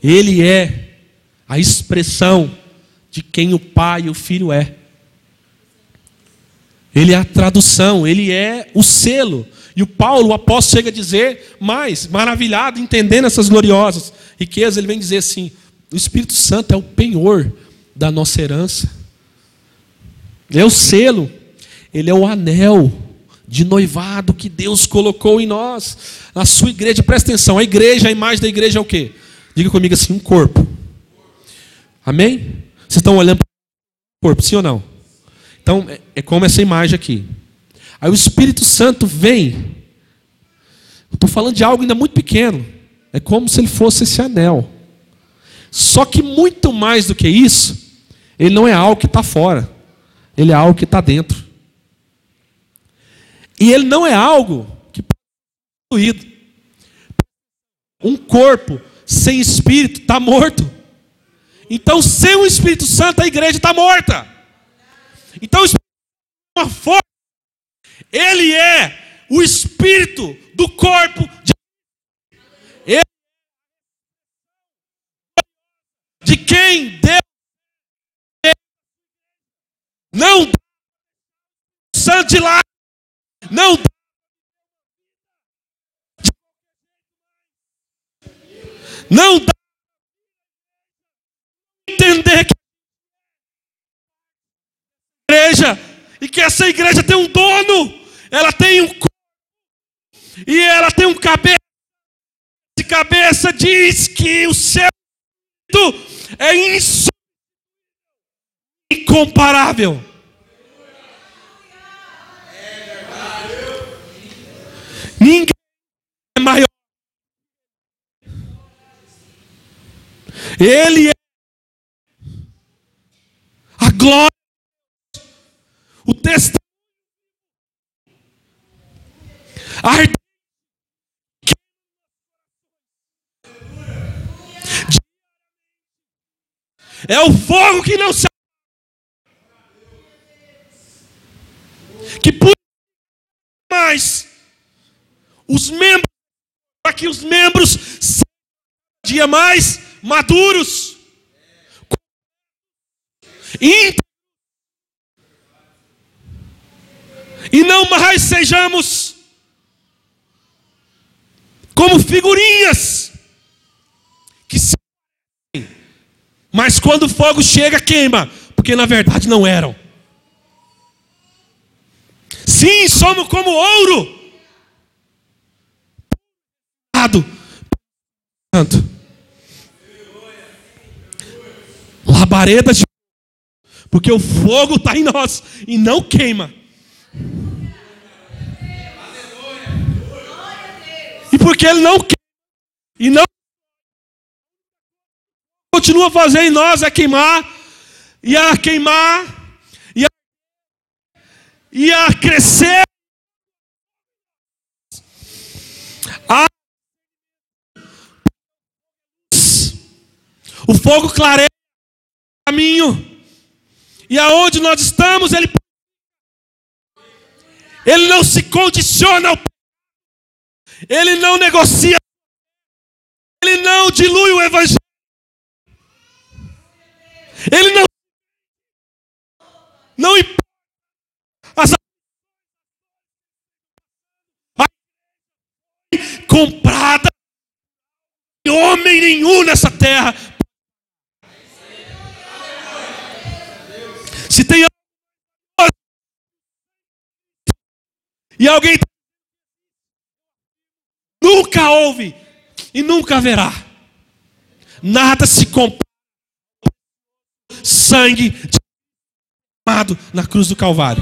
Ele é a expressão de quem o Pai e o Filho é. Ele é a tradução, ele é o selo. E o Paulo, o apóstolo, chega a dizer mais, maravilhado, entendendo essas gloriosas riquezas, ele vem dizer assim: o Espírito Santo é o penhor da nossa herança. É o selo, ele é o anel de noivado que Deus colocou em nós, na sua igreja. Presta atenção, a igreja, a imagem da igreja é o quê? Diga comigo assim: um corpo. Amém? Vocês estão olhando para o corpo, sim ou não? Então, é, é como essa imagem aqui. Aí o Espírito Santo vem. Estou falando de algo ainda muito pequeno. É como se ele fosse esse anel. Só que muito mais do que isso, ele não é algo que está fora. Ele é algo que está dentro. E ele não é algo que destruído. Um corpo sem espírito está morto. Então, sem o Espírito Santo, a igreja está morta. Então, o Espírito é uma força. Ele é o espírito do corpo de Ele de quem Deus não santo de lá não não dá entender que igreja e que essa igreja tem um dono, ela tem um e ela tem um cabeça. Esse cabeça diz que o seu é incomparável. Ninguém é maior. Ele é a glória, o testemunho, a É o fogo que não se que por mais os membros para que os membros sejam dia mais maduros e não mais sejamos como figurinhas que se mas quando o fogo chega, queima, porque na verdade não eram. Sim, somos como ouro. Santo. Labaredas de porque o fogo está em nós e não queima. E porque ele não queima e não continua a fazer em nós é queimar, e a queimar, e a crescer. O fogo clareia o caminho, e aonde nós estamos, ele, ele não se condiciona ao ele não negocia, ele não dilui o evangelho. Ele não não importa as comprada homem nenhum nessa terra. Se tem e alguém nunca houve e nunca haverá. Nada se compara sangue derramado na cruz do Calvário.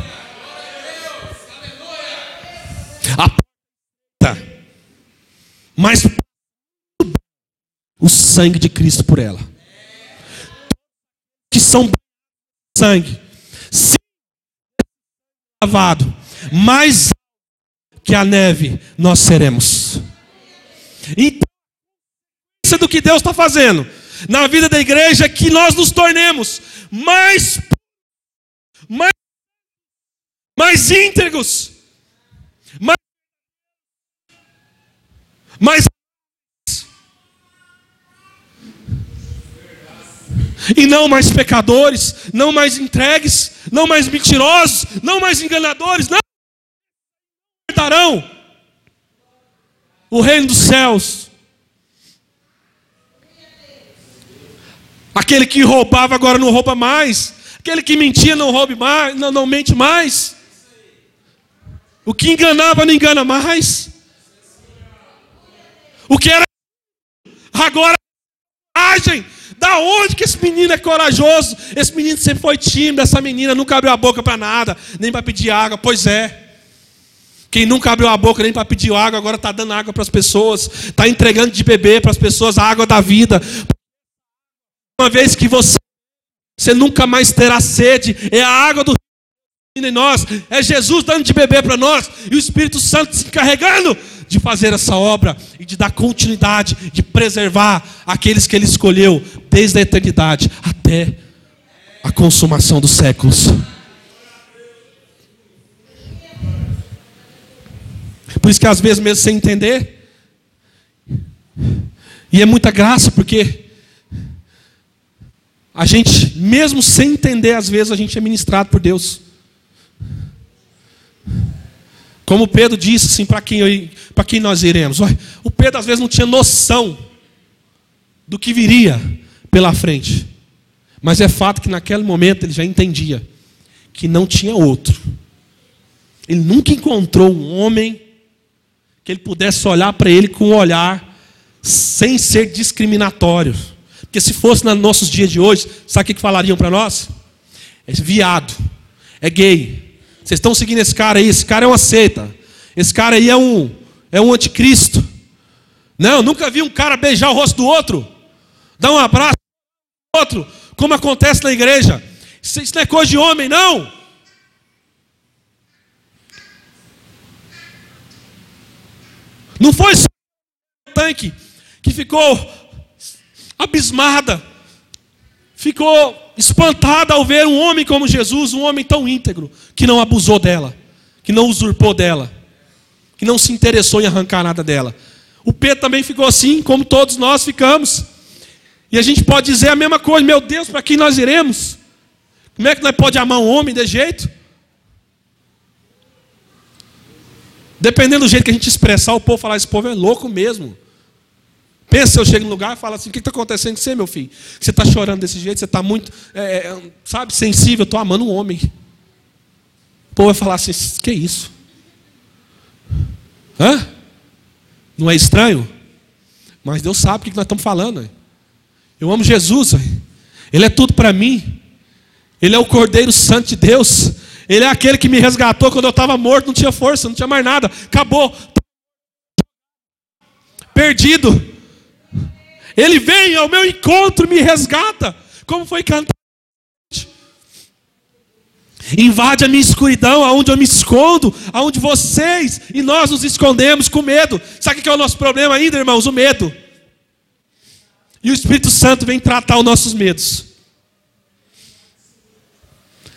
Mas o sangue de Cristo por ela. Que são sangue, lavado, mais que a neve nós seremos. Então, isso é do que Deus está fazendo na vida da igreja é que nós nos tornemos mais, mais, mais íntegros, mais e não mais pecadores, não mais entregues, não mais mentirosos, não mais enganadores, não herdarão o reino dos céus. Aquele que roubava agora não rouba mais. Aquele que mentia não rouba mais, não, não mente mais. O que enganava não engana mais. O que era agora agem. Da onde que esse menino é corajoso? Esse menino sempre foi tímido, essa menina nunca abriu a boca para nada, nem para pedir água. Pois é. Quem nunca abriu a boca nem para pedir água, agora está dando água para as pessoas, está entregando de beber para as pessoas a água da vida, uma vez que você, você nunca mais terá sede, é a água do em nós, é Jesus dando de beber para nós, e o Espírito Santo se encarregando de fazer essa obra e de dar continuidade, de preservar aqueles que Ele escolheu desde a eternidade até a consumação dos séculos. Por isso que às vezes mesmo sem entender, e é muita graça, porque a gente, mesmo sem entender, às vezes a gente é ministrado por Deus. Como Pedro disse assim, para quem, quem nós iremos? O Pedro às vezes não tinha noção do que viria pela frente. Mas é fato que naquele momento ele já entendia que não tinha outro. Ele nunca encontrou um homem que ele pudesse olhar para ele com um olhar sem ser discriminatório. Porque se fosse nos nossos dias de hoje, sabe o que falariam para nós? É viado, é gay. Vocês estão seguindo esse cara aí? Esse cara é uma seita. Esse cara aí é um, é um anticristo. Não, nunca vi um cara beijar o rosto do outro, dar um abraço ao outro, como acontece na igreja. Isso não é coisa de homem, não. Não foi só o tanque que ficou abismada, ficou espantada ao ver um homem como Jesus, um homem tão íntegro, que não abusou dela, que não usurpou dela, que não se interessou em arrancar nada dela. O Pedro também ficou assim, como todos nós ficamos. E a gente pode dizer a mesma coisa: meu Deus, para quem nós iremos? Como é que nós pode amar um homem de jeito? Dependendo do jeito que a gente expressar, o povo falar: esse povo é louco mesmo. Pensa, eu chego no lugar e falo assim: o que está acontecendo com você, meu filho? Você está chorando desse jeito, você está muito, é, é sabe, sensível. Estou amando um homem. O povo vai falar assim: que isso? Hã? Não é estranho? Mas Deus sabe o que nós estamos falando. Eu amo Jesus. Ele é tudo para mim. Ele é o Cordeiro Santo de Deus. Ele é aquele que me resgatou quando eu estava morto, não tinha força, não tinha mais nada. Acabou. Perdido. Ele vem ao meu encontro, me resgata, como foi cantado. Invade a minha escuridão, aonde eu me escondo, aonde vocês e nós nos escondemos com medo. Sabe o que é o nosso problema ainda, irmãos? O medo. E o Espírito Santo vem tratar os nossos medos.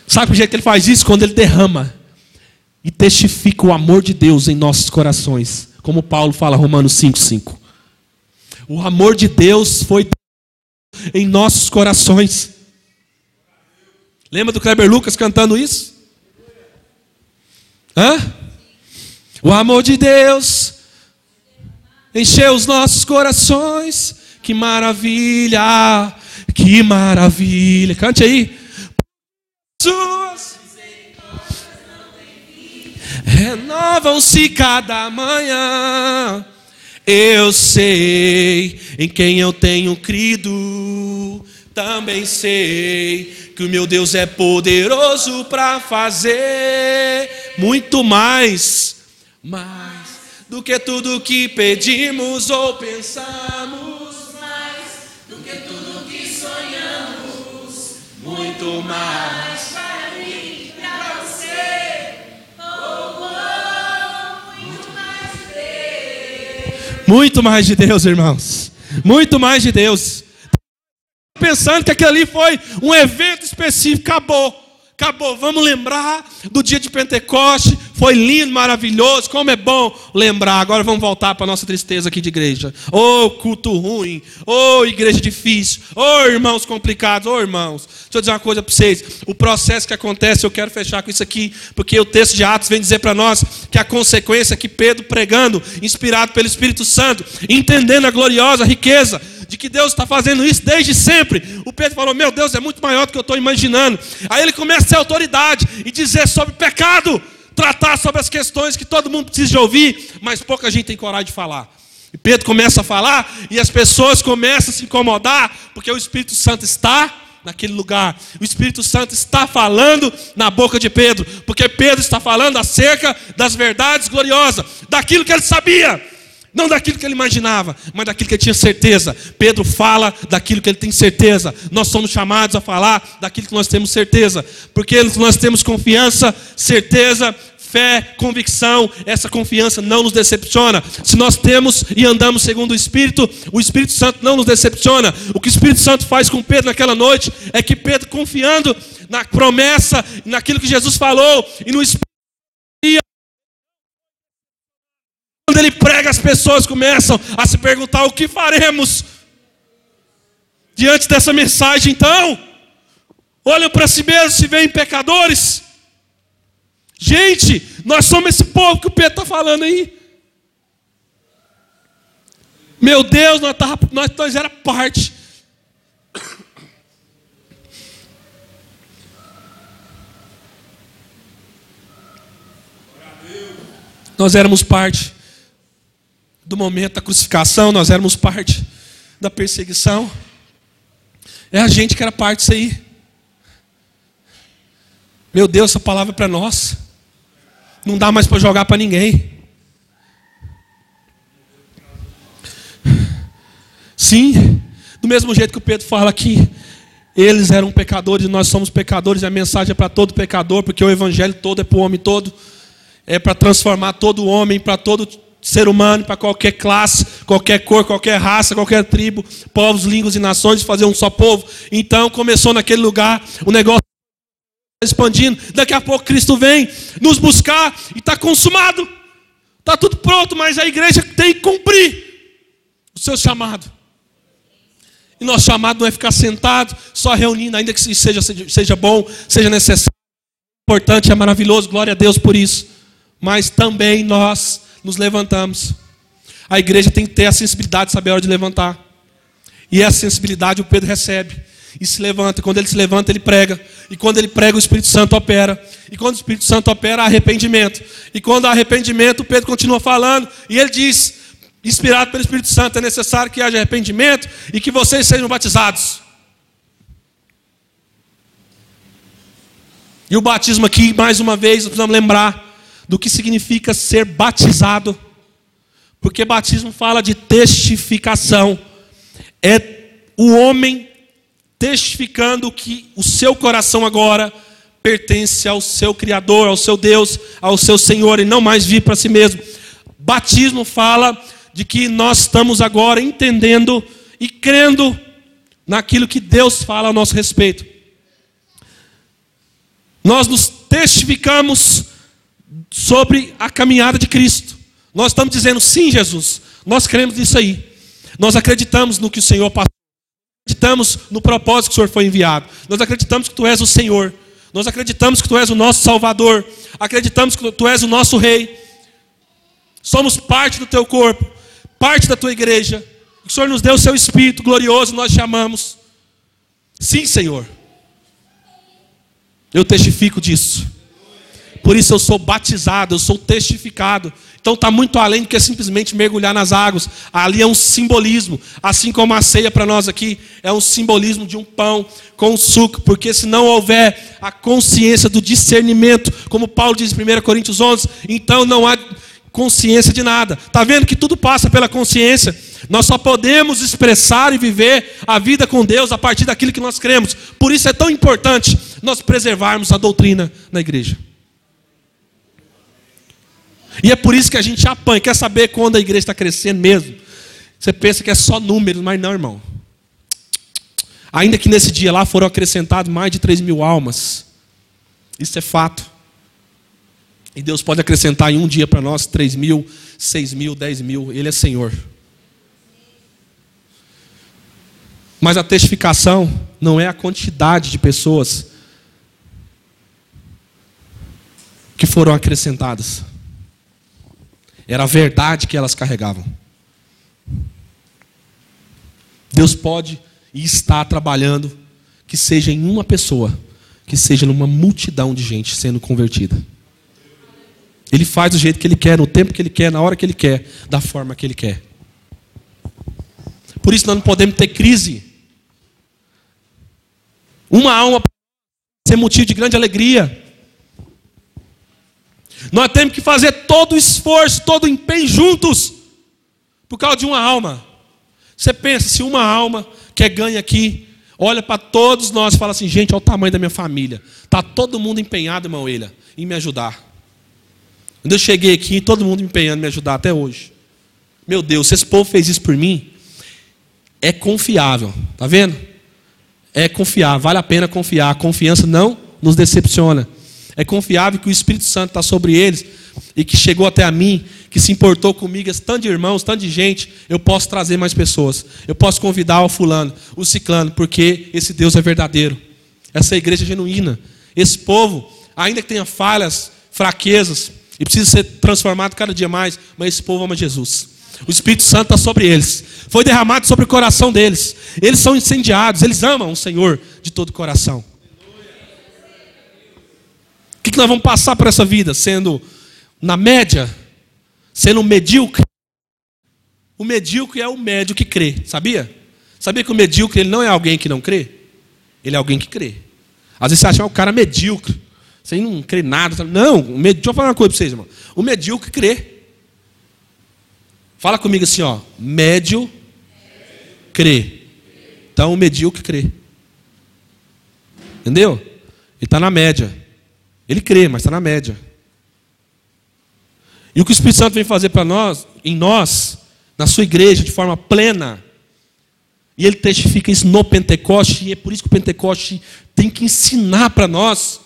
Sabe o jeito que ele faz isso? Quando ele derrama e testifica o amor de Deus em nossos corações. Como Paulo fala, Romanos 5,5. O amor de Deus foi em nossos corações. Lembra do Kleber Lucas cantando isso? Hã? O amor de Deus encheu os nossos corações. Que maravilha, que maravilha. Cante aí. Suas renovam-se cada manhã. Eu sei em quem eu tenho crido, também sei que o meu Deus é poderoso para fazer muito mais, mais do que tudo que pedimos ou pensamos, mais do que tudo que sonhamos, muito mais. Muito mais de Deus, irmãos. Muito mais de Deus pensando que aquilo ali foi um evento específico, acabou. Acabou, vamos lembrar do dia de Pentecoste, foi lindo, maravilhoso, como é bom lembrar. Agora vamos voltar para a nossa tristeza aqui de igreja. Ô oh, culto ruim, ô oh, igreja difícil, ô oh, irmãos complicados, ô irmãos. Deixa eu dizer uma coisa para vocês: o processo que acontece, eu quero fechar com isso aqui, porque o texto de Atos vem dizer para nós que a consequência é que Pedro pregando, inspirado pelo Espírito Santo, entendendo a gloriosa riqueza de que Deus está fazendo isso desde sempre. O Pedro falou: Meu Deus, é muito maior do que eu estou imaginando. Aí ele começa a ter autoridade e dizer sobre pecado, tratar sobre as questões que todo mundo precisa de ouvir, mas pouca gente tem coragem de falar. E Pedro começa a falar e as pessoas começam a se incomodar, porque o Espírito Santo está naquele lugar. O Espírito Santo está falando na boca de Pedro, porque Pedro está falando acerca das verdades gloriosas, daquilo que ele sabia. Não daquilo que ele imaginava, mas daquilo que ele tinha certeza. Pedro fala daquilo que ele tem certeza. Nós somos chamados a falar daquilo que nós temos certeza. Porque nós temos confiança, certeza, fé, convicção. Essa confiança não nos decepciona. Se nós temos e andamos segundo o Espírito, o Espírito Santo não nos decepciona. O que o Espírito Santo faz com Pedro naquela noite é que Pedro, confiando na promessa, naquilo que Jesus falou, e no Espírito Quando ele prega, as pessoas começam a se perguntar: o que faremos diante dessa mensagem? Então, olham para si mesmos, se veem pecadores. Gente, nós somos esse povo que o Pedro está falando aí. Meu Deus, nós, tava, nós, nós era parte. Nós éramos parte do momento da crucificação, nós éramos parte da perseguição. É a gente que era parte disso aí. Meu Deus, essa palavra é para nós. Não dá mais para jogar para ninguém. Sim, do mesmo jeito que o Pedro fala aqui, eles eram pecadores, nós somos pecadores, e a mensagem é para todo pecador, porque o evangelho todo é para o homem todo, é para transformar todo homem, para todo ser humano, para qualquer classe, qualquer cor, qualquer raça, qualquer tribo, povos, línguas e nações, fazer um só povo. Então começou naquele lugar, o negócio expandindo. Daqui a pouco Cristo vem nos buscar e está consumado. Está tudo pronto, mas a igreja tem que cumprir o seu chamado. E nosso chamado não é ficar sentado, só reunindo, ainda que seja, seja bom, seja necessário, importante, é maravilhoso, glória a Deus por isso. Mas também nós nos levantamos. A igreja tem que ter a sensibilidade de saber a hora de levantar. E essa sensibilidade o Pedro recebe. E se levanta. Quando ele se levanta, ele prega. E quando ele prega, o Espírito Santo opera. E quando o Espírito Santo opera, há arrependimento. E quando há arrependimento, o Pedro continua falando. E ele diz: inspirado pelo Espírito Santo, é necessário que haja arrependimento e que vocês sejam batizados. E o batismo aqui, mais uma vez, nós precisamos lembrar do que significa ser batizado. Porque batismo fala de testificação. É o homem testificando que o seu coração agora pertence ao seu Criador, ao seu Deus, ao seu Senhor, e não mais vir para si mesmo. Batismo fala de que nós estamos agora entendendo e crendo naquilo que Deus fala a nosso respeito. Nós nos testificamos sobre a caminhada de Cristo. Nós estamos dizendo sim, Jesus. Nós cremos nisso aí. Nós acreditamos no que o Senhor passou. Acreditamos no propósito que o Senhor foi enviado. Nós acreditamos que tu és o Senhor. Nós acreditamos que tu és o nosso Salvador. Acreditamos que tu és o nosso Rei. Somos parte do teu corpo, parte da tua igreja. O Senhor nos deu o seu Espírito glorioso, nós chamamos. Sim, Senhor. Eu testifico disso. Por isso eu sou batizado, eu sou testificado. Então está muito além do que simplesmente mergulhar nas águas. Ali é um simbolismo, assim como a ceia para nós aqui é um simbolismo de um pão com suco, porque se não houver a consciência do discernimento, como Paulo diz em 1 Coríntios 11, então não há consciência de nada. Está vendo que tudo passa pela consciência. Nós só podemos expressar e viver a vida com Deus a partir daquilo que nós cremos. Por isso é tão importante nós preservarmos a doutrina na igreja. E é por isso que a gente apanha. Quer saber quando a igreja está crescendo mesmo? Você pensa que é só números, mas não, irmão. Ainda que nesse dia lá foram acrescentados mais de 3 mil almas. Isso é fato. E Deus pode acrescentar em um dia para nós 3 mil, 6 mil, 10 mil. Ele é Senhor. Mas a testificação não é a quantidade de pessoas que foram acrescentadas. Era a verdade que elas carregavam. Deus pode e está trabalhando que seja em uma pessoa, que seja numa multidão de gente sendo convertida. Ele faz do jeito que ele quer, no tempo que ele quer, na hora que ele quer, da forma que ele quer. Por isso nós não podemos ter crise. Uma alma ser motivo de grande alegria. Nós temos que fazer todo o esforço, todo o empenho juntos, por causa de uma alma. Você pensa, se uma alma quer ganha aqui, olha para todos nós e fala assim: gente, olha o tamanho da minha família. Está todo mundo empenhado, irmão Elha, em me ajudar. Quando eu cheguei aqui, todo mundo empenhando em me ajudar até hoje. Meu Deus, se esse povo fez isso por mim, é confiável, tá vendo? É confiar, vale a pena confiar. A confiança não nos decepciona. É confiável que o Espírito Santo está sobre eles e que chegou até a mim, que se importou comigo, esse tanto de irmãos, tanto de gente, eu posso trazer mais pessoas. Eu posso convidar o fulano, o ciclano, porque esse Deus é verdadeiro. Essa igreja é genuína. Esse povo, ainda que tenha falhas, fraquezas, e precisa ser transformado cada dia mais, mas esse povo ama Jesus. O Espírito Santo está sobre eles. Foi derramado sobre o coração deles. Eles são incendiados, eles amam o Senhor de todo o coração que, que nós vamos passar por essa vida? Sendo, na média, sendo medíocre? O medíocre é o médio que crê, sabia? Sabia que o medíocre ele não é alguém que não crê? Ele é alguém que crê. Às vezes você acha que é um cara medíocre, você não crê nada. Não, o deixa eu falar uma coisa para vocês, irmão. O medíocre crê. Fala comigo assim, ó. Médio crê. Então o medíocre crê. Entendeu? Ele está na média. Ele crê, mas está na média. E o que o Espírito Santo vem fazer para nós, em nós, na sua igreja, de forma plena, e ele testifica isso no Pentecoste, e é por isso que o Pentecoste tem que ensinar para nós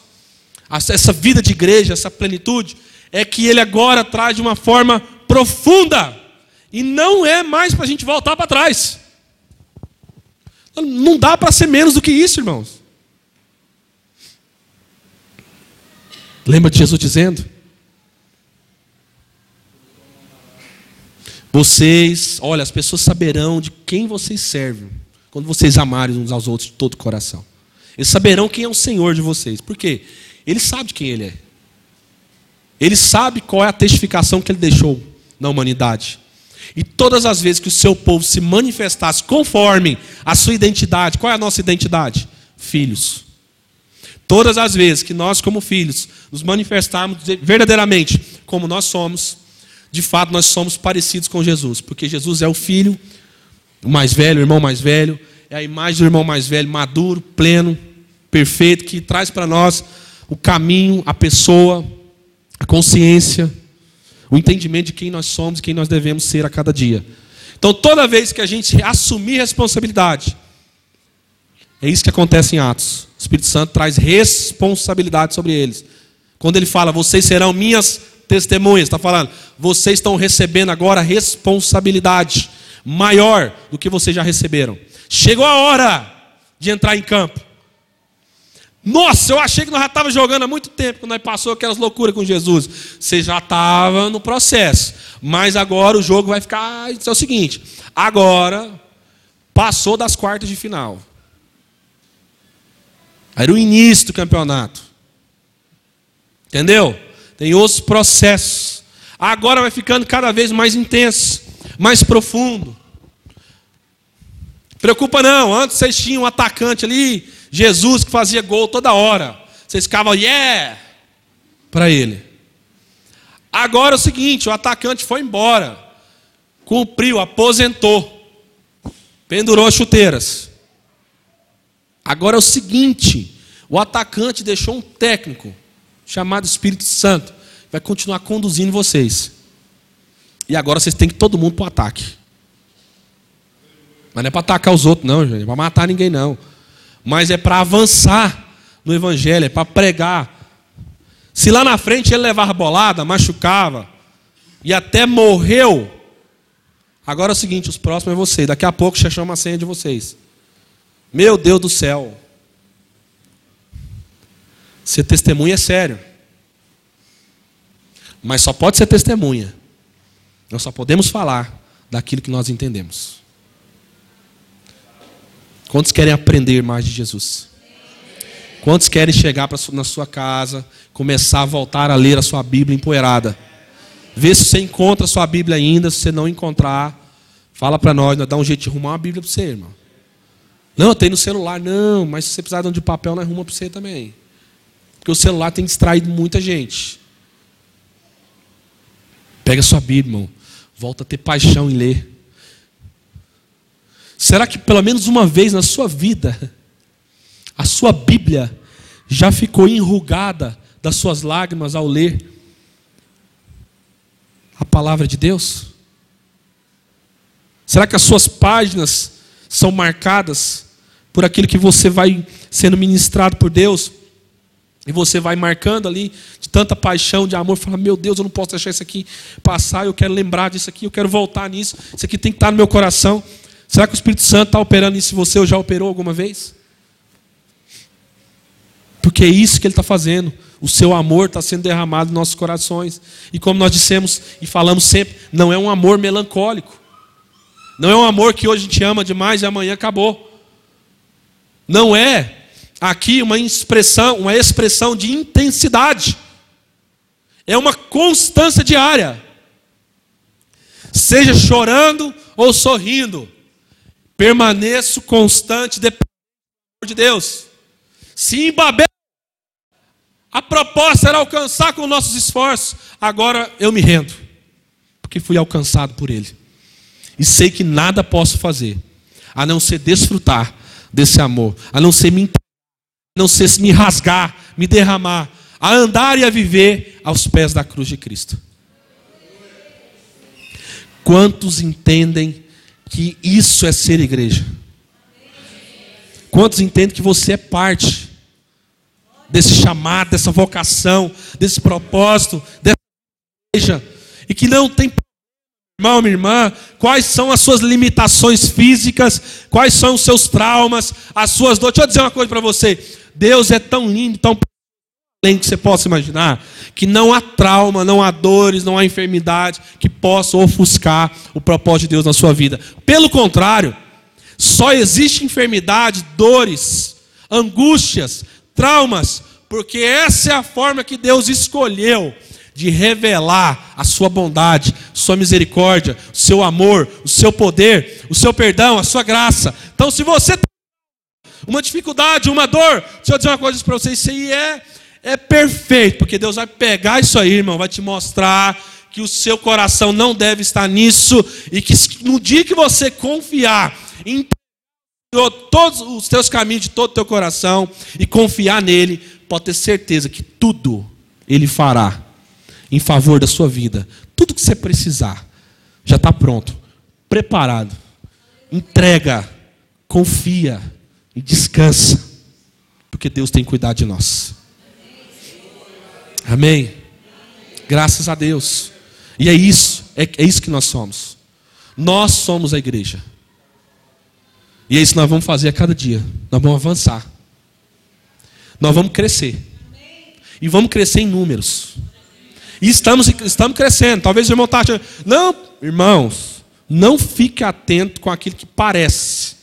essa vida de igreja, essa plenitude, é que ele agora traz de uma forma profunda, e não é mais para a gente voltar para trás. Não dá para ser menos do que isso, irmãos. Lembra de Jesus dizendo? Vocês, olha, as pessoas saberão de quem vocês servem quando vocês amarem uns aos outros de todo o coração. Eles saberão quem é o Senhor de vocês. Por quê? Ele sabe quem Ele é. Ele sabe qual é a testificação que Ele deixou na humanidade. E todas as vezes que o seu povo se manifestasse conforme a sua identidade, qual é a nossa identidade? Filhos. Todas as vezes que nós, como filhos, nos manifestarmos verdadeiramente como nós somos, de fato nós somos parecidos com Jesus, porque Jesus é o filho, o mais velho, o irmão mais velho, é a imagem do irmão mais velho, maduro, pleno, perfeito, que traz para nós o caminho, a pessoa, a consciência, o entendimento de quem nós somos e quem nós devemos ser a cada dia. Então, toda vez que a gente assumir responsabilidade, é isso que acontece em Atos. O Espírito Santo traz responsabilidade sobre eles. Quando ele fala, vocês serão minhas testemunhas, está falando, vocês estão recebendo agora responsabilidade maior do que vocês já receberam. Chegou a hora de entrar em campo. Nossa, eu achei que nós já estávamos jogando há muito tempo, quando nós passou aquelas loucuras com Jesus. Você já estava no processo. Mas agora o jogo vai ficar. É o seguinte: agora passou das quartas de final. Era o início do campeonato. Entendeu? tem outros processos. Agora vai ficando cada vez mais intenso, mais profundo. Preocupa não, antes vocês tinham um atacante ali, Jesus, que fazia gol toda hora. Vocês ficavam, yeah, para ele. Agora é o seguinte: o atacante foi embora, cumpriu, aposentou, pendurou as chuteiras. Agora é o seguinte: o atacante deixou um técnico chamado Espírito Santo, vai continuar conduzindo vocês. E agora vocês têm que todo mundo para o ataque. Mas não é para atacar os outros, não, gente. É para matar ninguém, não. Mas é para avançar no Evangelho, é para pregar. Se lá na frente ele levava bolada, machucava, e até morreu. Agora é o seguinte: os próximos é vocês. Daqui a pouco já chama a senha de vocês. Meu Deus do céu. Ser testemunha é sério. Mas só pode ser testemunha. Nós só podemos falar daquilo que nós entendemos. Quantos querem aprender mais de Jesus? Quantos querem chegar na sua casa, começar a voltar a ler a sua Bíblia empoeirada? Vê se você encontra a sua Bíblia ainda. Se você não encontrar, fala para nós, nós dá um jeito de arrumar uma Bíblia para você, irmão. Não, tem no celular. Não, mas se você precisar de papel, nós arruma para você também. Porque o celular tem distraído muita gente. Pega sua Bíblia, irmão. Volta a ter paixão em ler. Será que pelo menos uma vez na sua vida, a sua Bíblia já ficou enrugada das suas lágrimas ao ler a palavra de Deus? Será que as suas páginas são marcadas por aquilo que você vai sendo ministrado por Deus? E você vai marcando ali, de tanta paixão, de amor, fala: Meu Deus, eu não posso deixar isso aqui passar, eu quero lembrar disso aqui, eu quero voltar nisso, isso aqui tem que estar no meu coração. Será que o Espírito Santo está operando isso em você ou já operou alguma vez? Porque é isso que ele está fazendo. O seu amor está sendo derramado nos nossos corações. E como nós dissemos e falamos sempre, não é um amor melancólico. Não é um amor que hoje a gente ama demais e amanhã acabou. Não é aqui uma expressão, uma expressão de intensidade. É uma constância diária. Seja chorando ou sorrindo, permaneço constante dependendo de Deus. Se em Babel a proposta era alcançar com nossos esforços, agora eu me rendo, porque fui alcançado por Ele. E sei que nada posso fazer, a não ser desfrutar desse amor, a não ser me não ser se me rasgar, me derramar, a andar e a viver aos pés da cruz de Cristo. Quantos entendem que isso é ser igreja? Quantos entendem que você é parte desse chamado, dessa vocação, desse propósito, dessa igreja, e que não tem irmão, minha irmã, quais são as suas limitações físicas, quais são os seus traumas, as suas dores. Deixa eu dizer uma coisa para você: Deus é tão lindo, tão além que você possa imaginar, que não há trauma, não há dores, não há enfermidade que possa ofuscar o propósito de Deus na sua vida. Pelo contrário, só existe enfermidade, dores, angústias, traumas, porque essa é a forma que Deus escolheu de revelar a sua bondade, sua misericórdia, o seu amor, o seu poder, o seu perdão, a sua graça. Então, se você tem uma dificuldade, uma dor, deixa eu dizer uma coisa para vocês, isso aí é, é perfeito, porque Deus vai pegar isso aí, irmão, vai te mostrar que o seu coração não deve estar nisso, e que no dia que você confiar em todos os teus caminhos de todo o teu coração e confiar nele, pode ter certeza que tudo ele fará em favor da sua vida. Tudo que você precisar já está pronto, preparado. Entrega, confia e descansa, porque Deus tem cuidado de nós. Amém? Graças a Deus. E é isso, é, é isso que nós somos. Nós somos a igreja. E é isso que nós vamos fazer a cada dia. Nós vamos avançar. Nós vamos crescer. E vamos crescer em números. E estamos, estamos crescendo. Talvez o irmão está achando. Não, irmãos, não fique atento com aquilo que parece.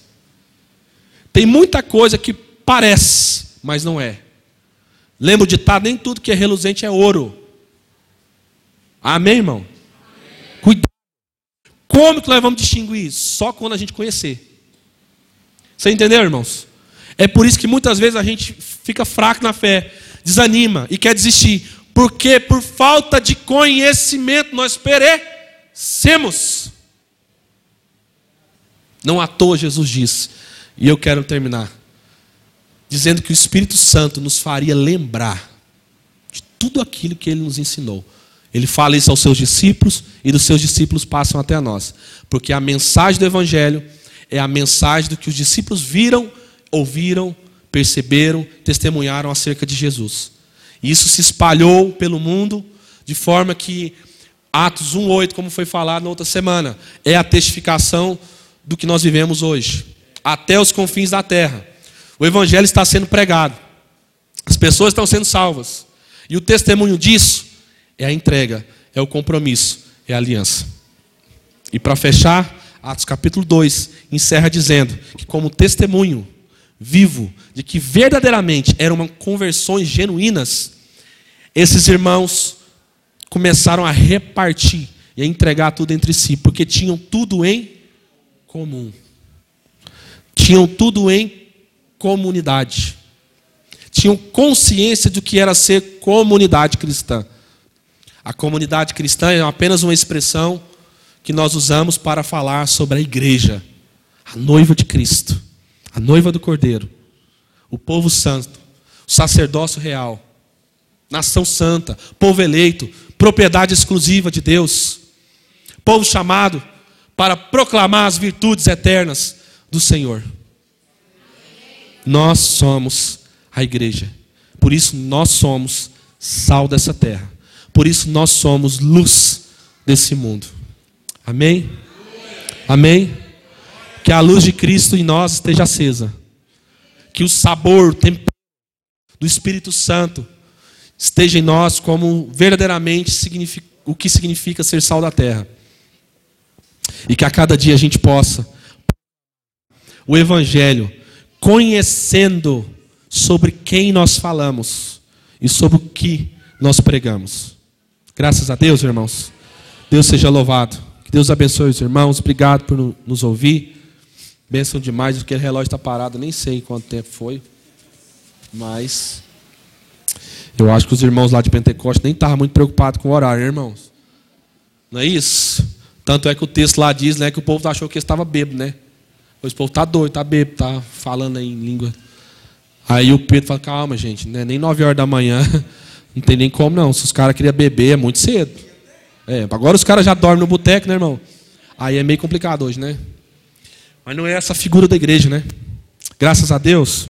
Tem muita coisa que parece, mas não é. Lembra o ditado: nem tudo que é reluzente é ouro. Amém, irmão? Amém. Cuidado. Como que nós vamos distinguir isso? Só quando a gente conhecer. Você entendeu, irmãos? É por isso que muitas vezes a gente fica fraco na fé, desanima e quer desistir. Porque por falta de conhecimento nós perecemos. Não à toa Jesus disse, e eu quero terminar, dizendo que o Espírito Santo nos faria lembrar de tudo aquilo que ele nos ensinou. Ele fala isso aos seus discípulos e dos seus discípulos passam até nós. Porque a mensagem do Evangelho é a mensagem do que os discípulos viram, ouviram, perceberam, testemunharam acerca de Jesus. Isso se espalhou pelo mundo de forma que Atos 1:8, como foi falado na outra semana, é a testificação do que nós vivemos hoje, até os confins da terra. O evangelho está sendo pregado. As pessoas estão sendo salvas. E o testemunho disso é a entrega, é o compromisso, é a aliança. E para fechar, Atos capítulo 2 encerra dizendo que, como testemunho vivo de que verdadeiramente eram conversões genuínas, esses irmãos começaram a repartir e a entregar tudo entre si, porque tinham tudo em comum. Tinham tudo em comunidade. Tinham consciência do que era ser comunidade cristã. A comunidade cristã é apenas uma expressão que nós usamos para falar sobre a igreja, a noiva de Cristo, a noiva do Cordeiro, o povo santo, o sacerdócio real, nação santa, povo eleito, propriedade exclusiva de Deus, povo chamado para proclamar as virtudes eternas do Senhor. Nós somos a igreja, por isso nós somos sal dessa terra, por isso nós somos luz desse mundo. Amém? Amém? Que a luz de Cristo em nós esteja acesa. Que o sabor, o do Espírito Santo esteja em nós como verdadeiramente o que significa ser sal da terra. E que a cada dia a gente possa o Evangelho, conhecendo sobre quem nós falamos e sobre o que nós pregamos. Graças a Deus, irmãos. Deus seja louvado. Que Deus abençoe os irmãos. Obrigado por nos ouvir. Bênção demais. Aquele relógio está parado, nem sei quanto tempo foi. Mas eu acho que os irmãos lá de Pentecoste nem estavam muito preocupados com o horário, né, irmãos? Não é isso? Tanto é que o texto lá diz né, que o povo achou que estava bêbado, né? O povo está doido, está bêbado, está falando aí em língua. Aí o Pedro fala, calma, gente, não é nem 9 horas da manhã, [LAUGHS] não tem nem como não. Se os caras queriam beber, é muito cedo. É, agora os caras já dormem no boteco, né, irmão? Aí é meio complicado hoje, né? Mas não é essa figura da igreja, né? Graças a Deus.